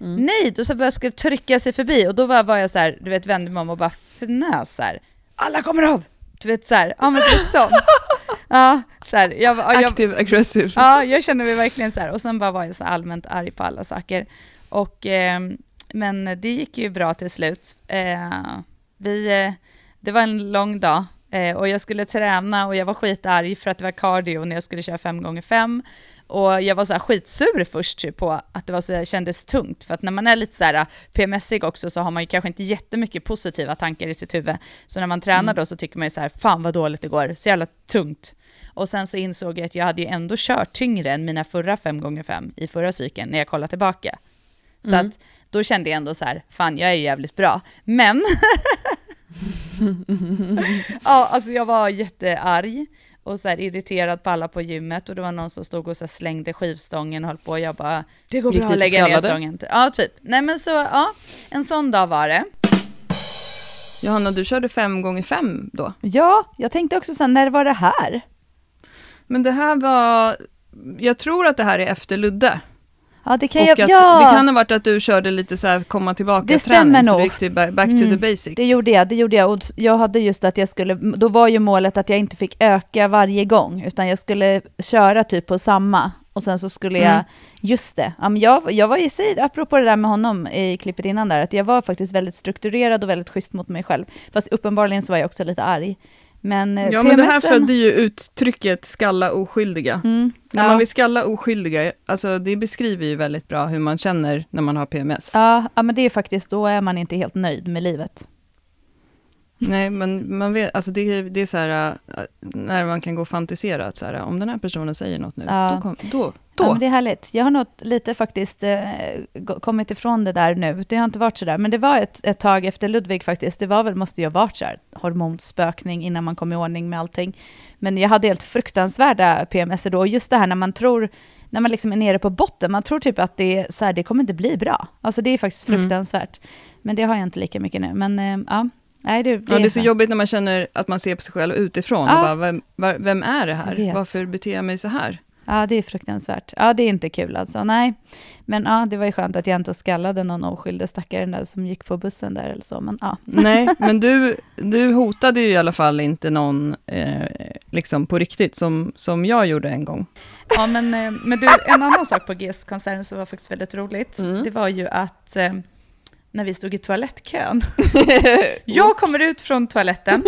Mm. Nej, då så jag skulle trycka sig förbi och då var, var jag så här, du vet vände mig om och bara fnös så här. alla kommer av! Du vet så här, ja men typ så. *laughs* ja, så här, jag, jag, Active aggressive. Ja, jag känner mig verkligen så här. Och sen bara var jag så allmänt arg på alla saker. Och, eh, men det gick ju bra till slut. Eh, vi, eh, det var en lång dag eh, och jag skulle träna och jag var skitarg för att det var cardio när jag skulle köra fem gånger fem. Och jag var så här skitsur först typ på att det var så, kändes tungt. För att när man är lite så här PMSig också så har man ju kanske inte jättemycket positiva tankar i sitt huvud. Så när man tränar då så tycker man ju så här, fan vad dåligt det går, så jävla tungt. Och sen så insåg jag att jag hade ju ändå kört tyngre än mina förra 5x5 i förra cykeln när jag kollade tillbaka. Så Mm. att då kände jag ändå så här, fan jag är ju jävligt bra. Men, *laughs* ja alltså jag var jättearg och så här irriterad på alla på gymmet och det var någon som stod och så slängde skivstången och höll på och jag bara, det går bra att lägga ner stången. Ja, typ. Nej men så, ja, en sån dag var det. Johanna, du körde fem gånger fem då. Ja, jag tänkte också så här, när var det här? Men det här var... Jag tror att det här är efter Ludde. Ja, det kan Och jag, att ja. Det kan ha varit att du körde lite så här komma tillbaka Det stämmer träning, så du gick till ba- back to Mm. the basic. Det gjorde jag, det gjorde jag. Och jag hade just att jag skulle, då var ju målet att jag inte fick öka varje gång, utan jag skulle köra typ på samma. Och sen så skulle jag, Mm. just det, ja, men jag, jag var i sig, apropå det där med honom i klippet innan där, att jag var faktiskt väldigt strukturerad och väldigt schysst mot mig själv. Fast uppenbarligen så var jag också lite arg. Men eh, Ja, men det här PMSen födde ju uttrycket skalla oskyldiga. Mm, När ja. man vill skalla oskyldiga, alltså det beskriver ju väldigt bra hur man känner när man har PMS. Ja, ja, men det är faktiskt, då är man inte helt nöjd med livet. Nej, men man vet, alltså det, det är så här, äh, när man kan gå och fantisera, att så här, om den här personen säger något nu, Ja. då, kom, då, Ja, då. men det är härligt. Jag har nog lite faktiskt eh, kommit ifrån det där nu. Det har inte varit så där. Men det var ett, ett tag efter Ludvig faktiskt. Det var väl, måste ju ha varit så här, hormonspökning innan man kom i ordning med allting. Men jag hade helt fruktansvärda PMS då. Och just det här när man tror, när man liksom är nere på botten, man tror typ att det, är så här, det kommer inte bli bra. Alltså det är faktiskt Mm. fruktansvärt. Men det har jag inte lika mycket nu. Men eh, ja, Nej, det, Ja, det är så jobbigt när man känner att man ser på sig själv utifrån. Ja. Och bara, vem, var- vem är det här? Varför beter jag mig så här? Ja, det är fruktansvärt. Ja, det är inte kul alltså. Nej. Men ja, det var ju skönt att jag inte skallade någon oskyldig stackare där som gick på bussen där eller så. Men ja. *laughs* Nej, men du, du hotade ju i alla fall inte någon eh, liksom på riktigt, som, som jag gjorde en gång. Ja, men, eh, men du, en annan sak på GES-konserten som var faktiskt väldigt roligt, Mm. det var ju att eh, när vi stod i toalettkön, *laughs* jag kommer ut från toaletten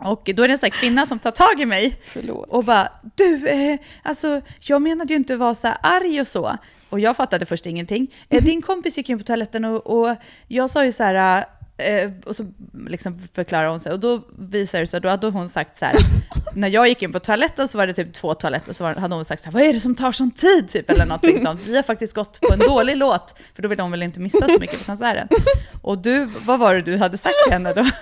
och då är det en sån här kvinna som tar tag i mig Förlåt. och bara du, eh, alltså jag menade ju inte att vara så arg och så. Och jag fattade först ingenting. Eh, din kompis gick in på toaletten och, och jag sa ju så här, eh, och så liksom förklarar hon sig, och då visar det sig, då hade hon sagt så här, *laughs* när jag gick in på toaletten så var det typ två toaletter, så var, hade hon sagt så här, vad är det som tar sån tid? Typ, eller någonting *laughs* sånt. Vi har faktiskt gått på en dålig låt, för då vill de väl inte missa så mycket på konserten. Och du, vad var det du hade sagt till henne då? *laughs*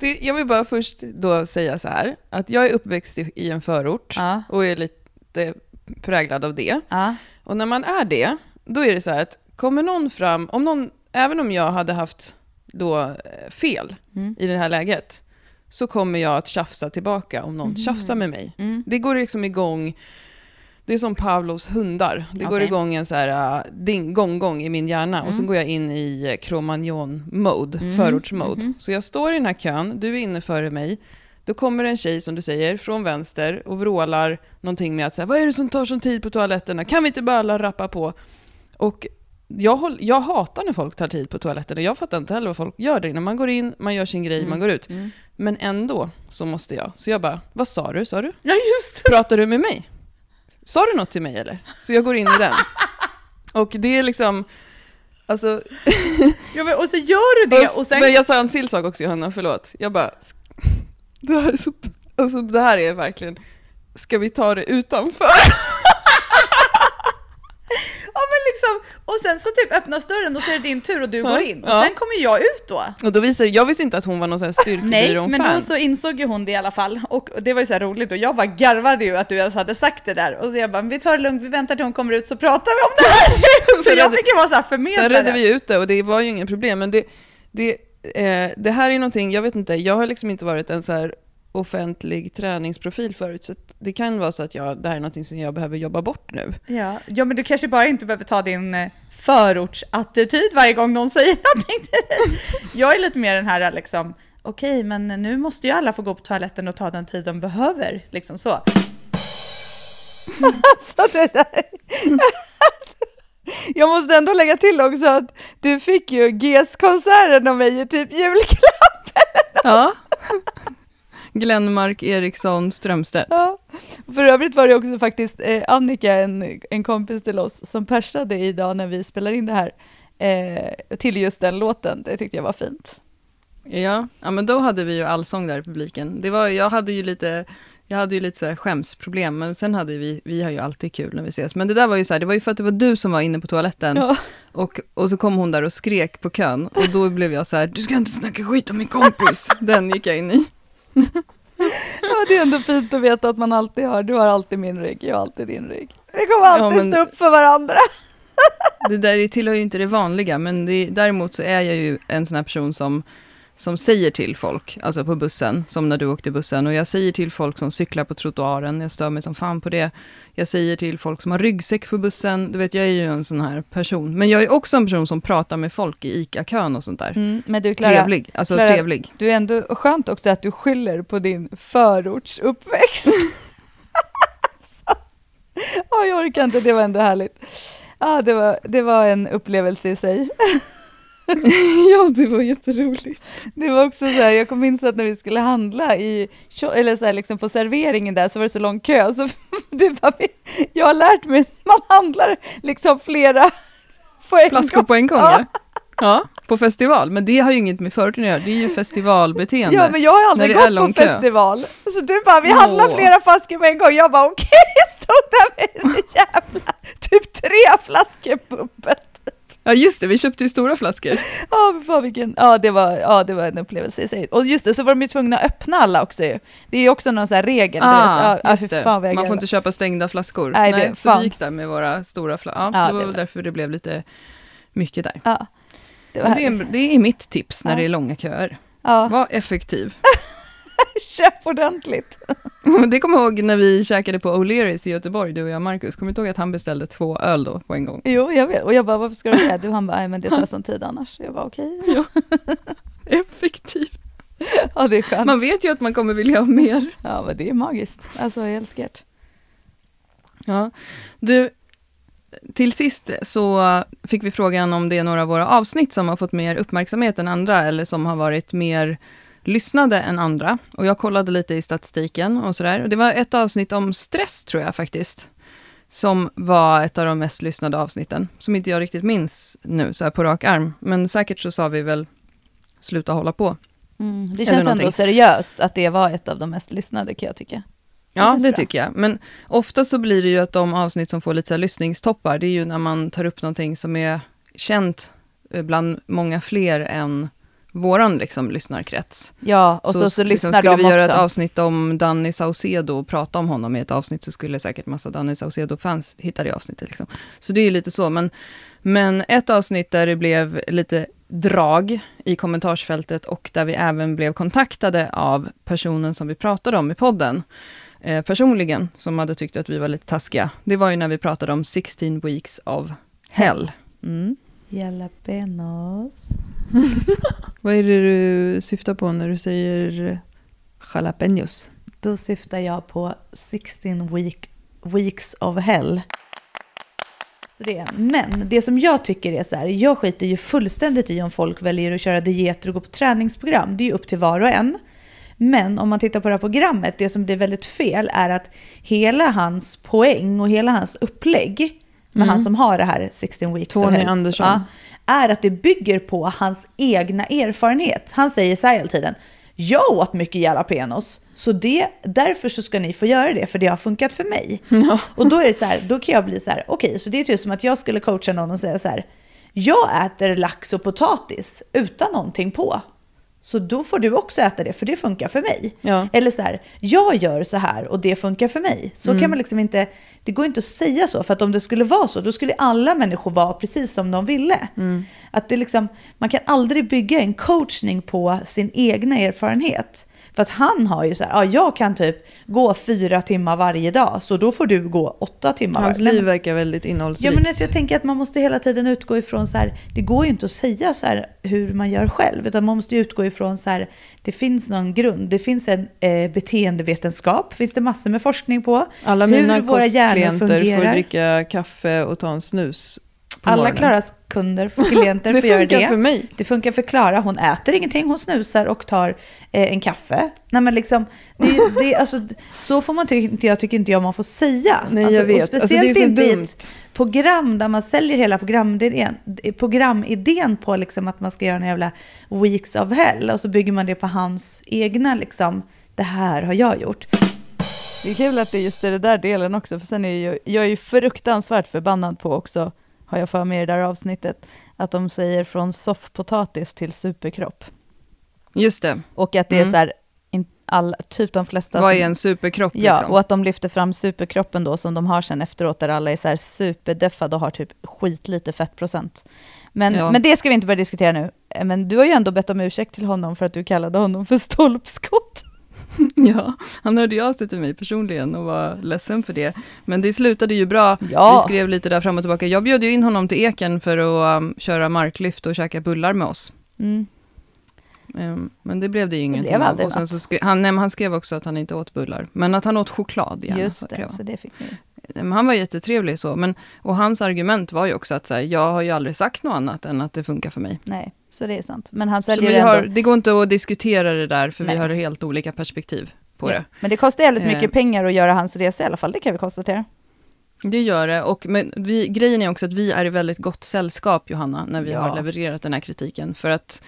Det, jag vill bara först då säga så här, att jag är uppväxt i, i en förort Ja, och är lite präglad av det. ja, Och när man är det, då är det så här att kommer någon fram, om någon, även om jag hade haft då eh, fel Mm. i det här läget, så kommer jag att tjafsa tillbaka om någon tjafsar med mig. mm. Det går liksom igång, det är som Pavlos hundar. Det går Okej. igång en så här uh, ding, gong, gong i min hjärna och Mm. så går jag in i uh, Cro-Magnon-mode, Mm. förortsmode. Mhm. Så jag står i den här kön, du är inne före mig, då kommer en tjej som du säger från vänster och vrålar någonting med att säga vad är det som tar sån tid på toaletterna? Kan vi inte bara alla rappa på? Och jag, håll, jag hatar när folk tar tid på toaletterna. Jag fattar inte heller vad folk gör där inne. Man går in, man gör sin grej, Mm. man går ut. Mm. Men ändå så måste jag. Så jag bara, vad sa du? Sa du? Ja, just det. Pratar du med mig? Sa du något till mig eller? Så jag går in i den. *laughs* Och det är liksom, alltså, *laughs* Ja, men, och så gör du det, och sen... men jag sa en till sak också Johanna, förlåt. Jag bara, *laughs* det här är så, alltså det här är verkligen, ska vi ta det utanför? Ja men liksom, och sen så typ öppnas dörren och så är det din tur och du går in. Och sen kommer jag ut då. Och då visade jag visste inte att hon var någon sån här Nej, styrkebyrån-fan. men då så insåg ju hon det i alla fall. Och det var ju så här roligt och jag bara garvade ju att du ens hade sagt det där. Och så jag bara, vi tar det lugnt, vi väntar till hon kommer ut så pratar vi om det här. *laughs* så Så jag redde- fick ju vara så här Sen förmedlare. redde vi ut det och det var ju inga problem. Men det, det, eh, det här är någonting, jag vet inte, jag har liksom inte varit en så här offentlig träningsprofil förut. Så det kan vara så att jag, det här är någonting som jag behöver jobba bort nu. Ja. ja, men du kanske bara inte behöver ta din eh, förortsattityd varje gång någon säger *laughs* någonting till dig. Jag är lite mer den här liksom, okej, men nu måste ju alla få gå på toaletten och ta den tid de behöver. Liksom så. *laughs* Så det där. *laughs* Jag måste ändå lägga till också att du fick ju GES-konserten av mig i typ julklapp. Ja. Glenmark Eriksson Strömstedt. Ja. För övrigt var det också faktiskt eh, Annika, en, en kompis till oss, som persade idag när vi spelar in det här eh, till just den låten. Det tyckte jag var fint. Ja, ja, men då hade vi ju allsång där i publiken. Det var, jag hade ju lite, jag hade ju lite så här skämsproblem, men sen hade vi, vi har ju alltid kul när vi ses. Men det där var ju så här, det var ju för att det var du som var inne på toaletten, Ja. och, och så kom hon där och skrek på kön, och då blev jag så här, du ska inte snacka skit om min kompis. *laughs* Den gick jag in i. *laughs* ja, det är ändå fint att veta att man alltid har, du har alltid min rygg, jag har alltid din rygg. Vi kommer alltid Ja, men- stå upp för varandra. Det där tillhör ju inte det vanliga, men det, däremot så är jag ju en sån här person som, som säger till folk, alltså på bussen, som när du åkte bussen, och jag säger till folk som cyklar på trottoaren, jag stör mig som fan på det. Jag säger till folk som har ryggsäck på bussen, du vet, jag är ju en sån här person. Men jag är också en person som pratar med folk i ICA-kön och sånt där. Mm, men du Clara, Trevlig, alltså Clara, trevlig. du är ändå skönt också att du skyller på din förortsuppväxt. *laughs* Så. Ja, jag orkar inte, det var ändå härligt. Ja, det, var, det var en upplevelse i sig. *laughs* ja, det var jätteroligt. Det var också så här, jag kommer minns att när vi skulle handla i, eller så här, liksom på serveringen där så var det så lång kö, så *laughs* du bara, jag har lärt mig att man handlar liksom flera *laughs* på en Flaskor gång. på en gång, ja. Ja, på festival. Men det har ju inget med förorten att göra, det är ju festivalbeteende. Ja, men jag har aldrig gått på kö. festival. Så du bara, vi Åh. handlar flera flaskor på en gång. Jag bara, okej, stod där med en jävla, typ tre flaskor bubbel. Ja, just det, vi köpte ju stora flaskor. Ja, fan vilken, ja det var, ja det var en upplevelse i sig. Och just det, så var de ju tvungna att öppna alla också ju. Det är ju också någon sån här regel. Ah. Ja, just det. fan Man får inte köpa stängda flaskor. Nej, Nej, det- så fan. vi gick där med våra stora flaskor. Ja, Ja, det var väl därför det blev lite mycket där. Ja. Det var det, är, det är mitt tips när Ja. det är långa köer. ja, Var effektiv. *laughs* *laughs* köp ordentligt. *laughs* Det kommer jag ihåg när vi käkade på O'Learys i Göteborg, du och jag Marcus. Kommer du ihåg att han beställde två öl då på en gång? Jo, jag vet. Och jag bara, varför ska du det? Du, han bara, men det tar sån tid annars. Jag bara, okej. *laughs* Effektiv. Ja, det är skönt. Man vet ju att man kommer vilja ha mer. Ja, men det är magiskt. Alltså, jag älskar det. Ja. Du, till sist så fick vi frågan om det är några av våra avsnitt som har fått mer uppmärksamhet än andra, eller som har varit mer lyssnade än andra. Och jag kollade lite i statistiken och sådär. Och det var ett avsnitt om stress, tror jag faktiskt, som var ett av de mest lyssnade avsnitten, som inte jag riktigt minns nu, så här på rak arm. Men säkert så sa vi väl sluta hålla på. Mm, det känns ändå seriöst att det var ett av de mest lyssnade kan jag tycka. Ja, känns det bra. tycker jag. Men ofta så blir det ju att de avsnitt som får lite så lyssningstoppar, det är ju när man tar upp någonting som är känt eh, bland många fler än våran liksom, lyssnarkrets. Ja, och så, så, liksom, lyssnar skulle de vi göra ett avsnitt om Danny Saucedo och prata om honom i ett avsnitt, så skulle säkert massa Danny Saucedo-fans hitta det avsnittet. Liksom. Så det är ju lite så, men, men ett avsnitt där det blev lite drag i kommentarsfältet och där vi även blev kontaktade av personen som vi pratade om i podden, eh, personligen, som hade tyckt att vi var lite taskiga. Det var ju när vi pratade om 16 weeks of hell. Mm. Jalapenos. *laughs* Vad är det du syftar på när du säger jalapenos? Då syftar jag på 16 week, weeks of hell. Så det men det som jag tycker är så här, jag skiter ju fullständigt i om folk väljer att köra dieter och gå på träningsprogram. Det är ju upp till var och en. Men om man tittar på det här programmet, det som blir väldigt fel är att hela hans poäng och hela hans upplägg med Mm. han som har det här 16 weeks of Tony hell, Andersson. ja, är att det bygger på hans egna erfarenhet. Han säger så här hela tiden. Jag åt mycket jalapenos, så det, därför så ska ni få göra det, för det har funkat för mig. *laughs* Ja. Och då är det så här, då kan jag bli så här, okej, så det är typ som att jag skulle coacha någon och säga så här, jag äter lax och potatis utan någonting på. Så då får du också äta det, för det funkar för mig. Ja. Eller så här, jag gör så här och det funkar för mig. Så kan man liksom inte, det går inte att säga så, för att om det skulle vara så, då skulle alla människor vara precis som de ville. Att det liksom, man kan aldrig bygga en coachning på sin egna erfarenhet. För att han har ju så här, ja, jag kan typ gå fyra timmar varje dag, så då får du gå åtta timmar Hans varje liv verkar väldigt Ja, innehållsrikt. men alltså, jag tänker att man måste hela tiden utgå ifrån så här, det går ju inte att säga så här hur man gör själv, utan man måste ju utgå ifrån så här, det finns någon grund, det finns en eh, beteendevetenskap, finns det massor med forskning på. Alla hur mina våra hjärnor kostklienter får dricka kaffe och ta en snus på Alla morgonen. Klaras kunder, klienter *laughs* Det får göra funkar det. för mig. Det funkar för Klara, hon äter ingenting, hon snusar och tar eh, en kaffe. Nej men liksom, det, det, alltså, så får man inte, jag tycker inte jag man får säga. Nej, alltså, jag vet. Alltså, speciellt det är så inte i dumt. ett program där man säljer hela programidén, programidén på liksom att man ska göra en jävla weeks of hell och så bygger man det på hans egna liksom, det här har jag gjort. Det är kul att det är just det där delen också, för sen är jag, jag är ju fruktansvärt förbannad på också, har jag för mig i det där avsnittet, att de säger från soffpotatis till superkropp. Just det. Och att det är Mm. så här, all, typ de flesta Vad är en superkropp? Ja, liksom? och att de lyfter fram superkroppen då som de har sen efteråt där alla är så här superdeffade och har typ skitlite fettprocent. Men, Ja. men det ska vi inte börja diskutera nu. Eh, Men du har ju ändå bett om ursäkt till honom för att du kallade honom för stolpskott. *laughs* Ja, han hörde av sig till mig personligen och var ledsen för det. Men det slutade ju bra. Ja. Vi skrev lite där fram och tillbaka. Jag bjöd ju in honom till Eken för att um, köra marklyft och käka bullar med oss. Mm. Um, men det blev det ju ingenting av. Och sen så skrev, han, nej, han skrev också att han inte åt bullar. Men att han åt choklad gärna. Just det, så det fick ni. Men han var jättetrevlig så. Men, och hans argument var ju också att så här, jag har ju aldrig sagt något annat än att det funkar för mig. Nej, så det är sant. Men han Så säljer vi ju har, ändå... det går inte att diskutera det där, för Nej. vi har helt olika perspektiv på Ja. det. Men det kostar Eh. mycket pengar att göra hans resa i alla fall, det kan vi konstatera. Det gör det, och men vi, grejen är också att vi är i väldigt gott sällskap, Johanna, när vi Ja. har levererat den här kritiken. För att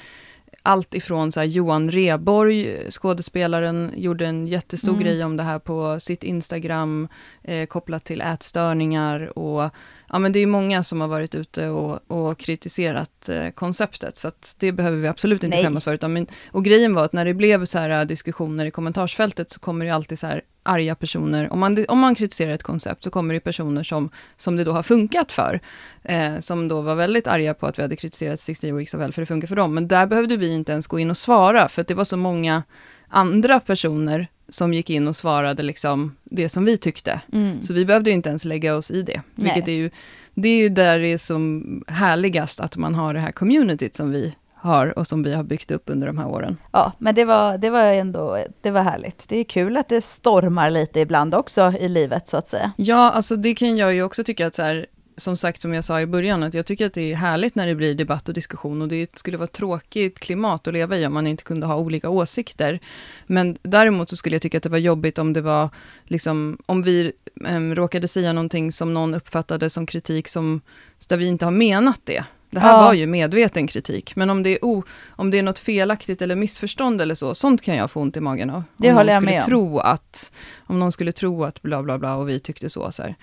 allt ifrån så Johan Reborg, skådespelaren, gjorde en jättestor Mm. grej om det här på sitt Instagram, eh, kopplat till ätstörningar och ja men det är många som har varit ute och, och kritiserat eh, konceptet, så att det behöver vi absolut inte Nej. skämmas för. Utan, men, och grejen var att när det blev så här eh, diskussioner i kommentarsfältet, så kommer det alltid så här arga personer. Om man, om man kritiserar ett koncept, så kommer det personer som, som det då har funkat för. Eh, som då var väldigt arga på att vi hade kritiserat 60 Weeks of Hell, för det funkar för dem. Men där behövde vi inte ens gå in och svara, för det var så många andra personer som gick in och svarade liksom det som vi tyckte. Mm. Så vi behövde inte ens lägga oss i det. Vilket är ju, det är ju där det är som härligast att man har det här communityt som vi har och som vi har byggt upp under de här åren. Ja, men det var, det var ändå det var härligt. Det är kul att det stormar lite ibland också i livet, så att säga. Ja, alltså det kan jag ju också tycka att så här, som sagt, som jag sa i början, att jag tycker att det är härligt när det blir debatt och diskussion och det skulle vara tråkigt klimat att leva i om man inte kunde ha olika åsikter. Men däremot så skulle jag tycka att det var jobbigt om det var, liksom, om vi em, råkade säga någonting som någon uppfattade som kritik som, där vi inte har menat det. Det här Ja. var ju medveten kritik, men om det, är o, om det är något felaktigt eller missförstånd eller så, sånt kan jag få ont i magen av. Det om håller jag med om. tro att, om någon skulle tro att bla bla bla och vi tyckte så. så här.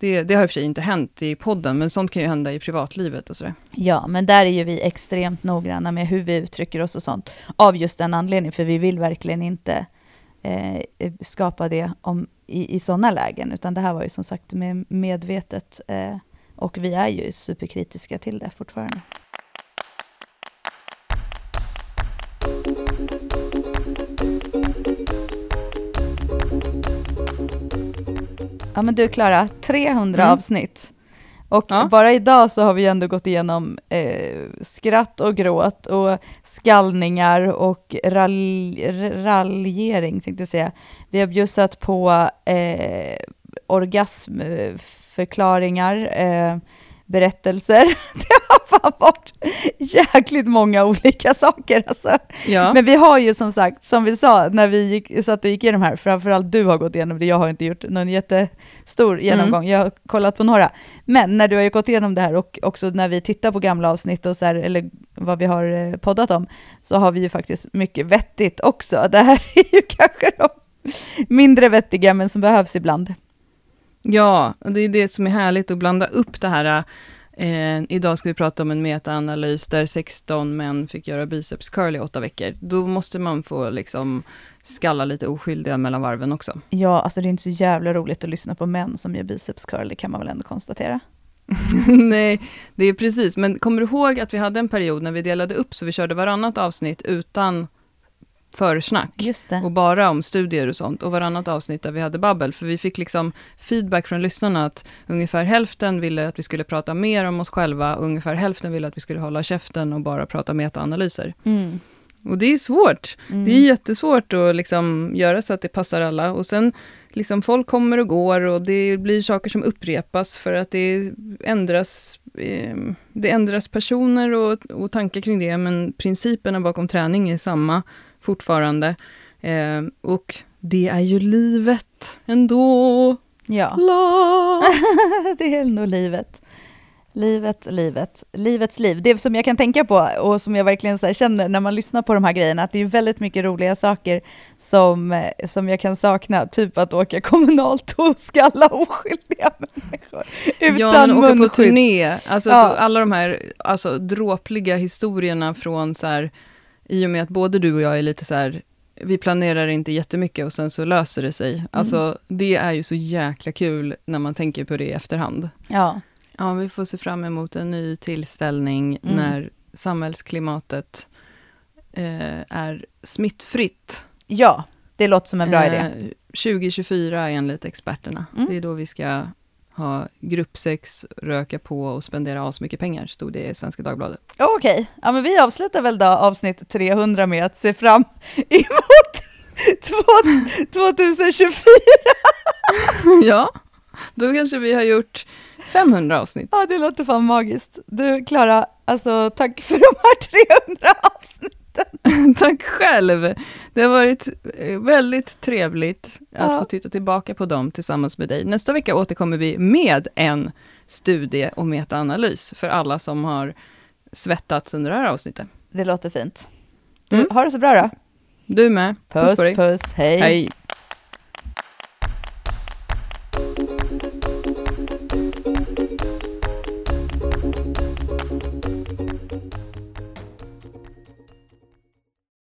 Det, det har i och för sig inte hänt i podden, men sånt kan ju hända i privatlivet och sådär. Ja, men där är ju vi extremt noggranna med hur vi uttrycker oss och sånt. Av just den anledningen, för vi vill verkligen inte eh, skapa det om, i, i sådana lägen, utan det här var ju som sagt med, medvetet. Eh, och vi är ju superkritiska till det fortfarande. Ja men du Klara, 300 Mm. avsnitt. Och Ja. bara idag så har vi ändå gått igenom eh, skratt och gråt och skallningar och raljering tänkte jag säga. Vi har bjussat på eh, orgasmförklaringar, eh, berättelser. *laughs* Det har fan varit jäkligt många olika saker alltså. Ja, Men vi har ju som sagt, som vi sa när vi gick, satt och gick igenom här, framförallt du har gått igenom det, jag har inte gjort någon jättestor genomgång, jag har kollat på några. Men när du har ju gått igenom det här och också när vi tittar på gamla avsnitt och så här, eller vad vi har eh, poddat om, så har vi ju faktiskt mycket vettigt också. Det här är ju *laughs* kanske de mindre vettiga, men som behövs ibland. Ja, och det är det som är härligt att blanda upp det här. Eh, idag ska vi prata om en metaanalys där 16 män fick göra biceps curl i åtta veckor. Då måste man få liksom skalla lite oskyldiga mellan varven också. Ja, alltså det är inte så jävla roligt att lyssna på män som gör biceps curl, det kan man väl ändå konstatera. *laughs* Nej, det är precis. Men kommer du ihåg att vi hade en period när vi delade upp, så vi körde varannat avsnitt utan försnack. Och bara om studier och sånt. Och varannat avsnitt där vi hade babbel. För vi fick liksom feedback från lyssnarna att ungefär hälften ville att vi skulle prata mer om oss själva. Och ungefär hälften ville att vi skulle hålla käften och bara prata metaanalyser. Mm. Och det är svårt. Mm. Det är jättesvårt att liksom göra så att det passar alla. Och sen, liksom folk kommer och går och det blir saker som upprepas för att det ändras, eh, det ändras personer och, och tankar kring det, men principerna bakom träning är samma fortfarande. Eh, och det är ju livet ändå. Ja. *laughs* Det är nog livet. Livet, livet, livets liv. Det som jag kan tänka på och som jag verkligen så känner när man lyssnar på de här grejerna, att det är väldigt mycket roliga saker som, eh, som jag kan sakna, typ att åka kommunalt och skalla oskyldiga människor utan ja, men åka på turné. Alltså Ja. alla de här alltså, dråpliga historierna från så här, i och med att både du och jag är lite så här, vi planerar inte jättemycket och sen så löser det sig. Alltså det är ju så jäkla kul när man tänker på det i efterhand. Ja, Ja, vi får se fram emot en ny tillställning Mm. när samhällsklimatet eh, är smittfritt. ja, det låter som en bra idé. Eh, 2024 enligt experterna. Mm. Det är då vi ska ha gruppsex, röka på och spendera asmycket pengar, stod det i Svenska Dagbladet. Okej, ja, men vi avslutar väl då avsnitt 300 med att se fram *laughs* emot två- 2024. *laughs* ja, då kanske vi har gjort 500 avsnitt. Ja, det låter fan magiskt. Du, Klara, alltså tack för de här 300 avsnitten. *laughs* Tack själv! Det har varit eh, väldigt trevligt att Ja. få titta tillbaka på dem tillsammans med dig. Nästa vecka återkommer vi med en studie och metaanalys för alla som har svettats under det här avsnittet. Det låter fint. Mm. Ha det så bra då. Du med. Puss Puss, på dig. puss, hej. Hej!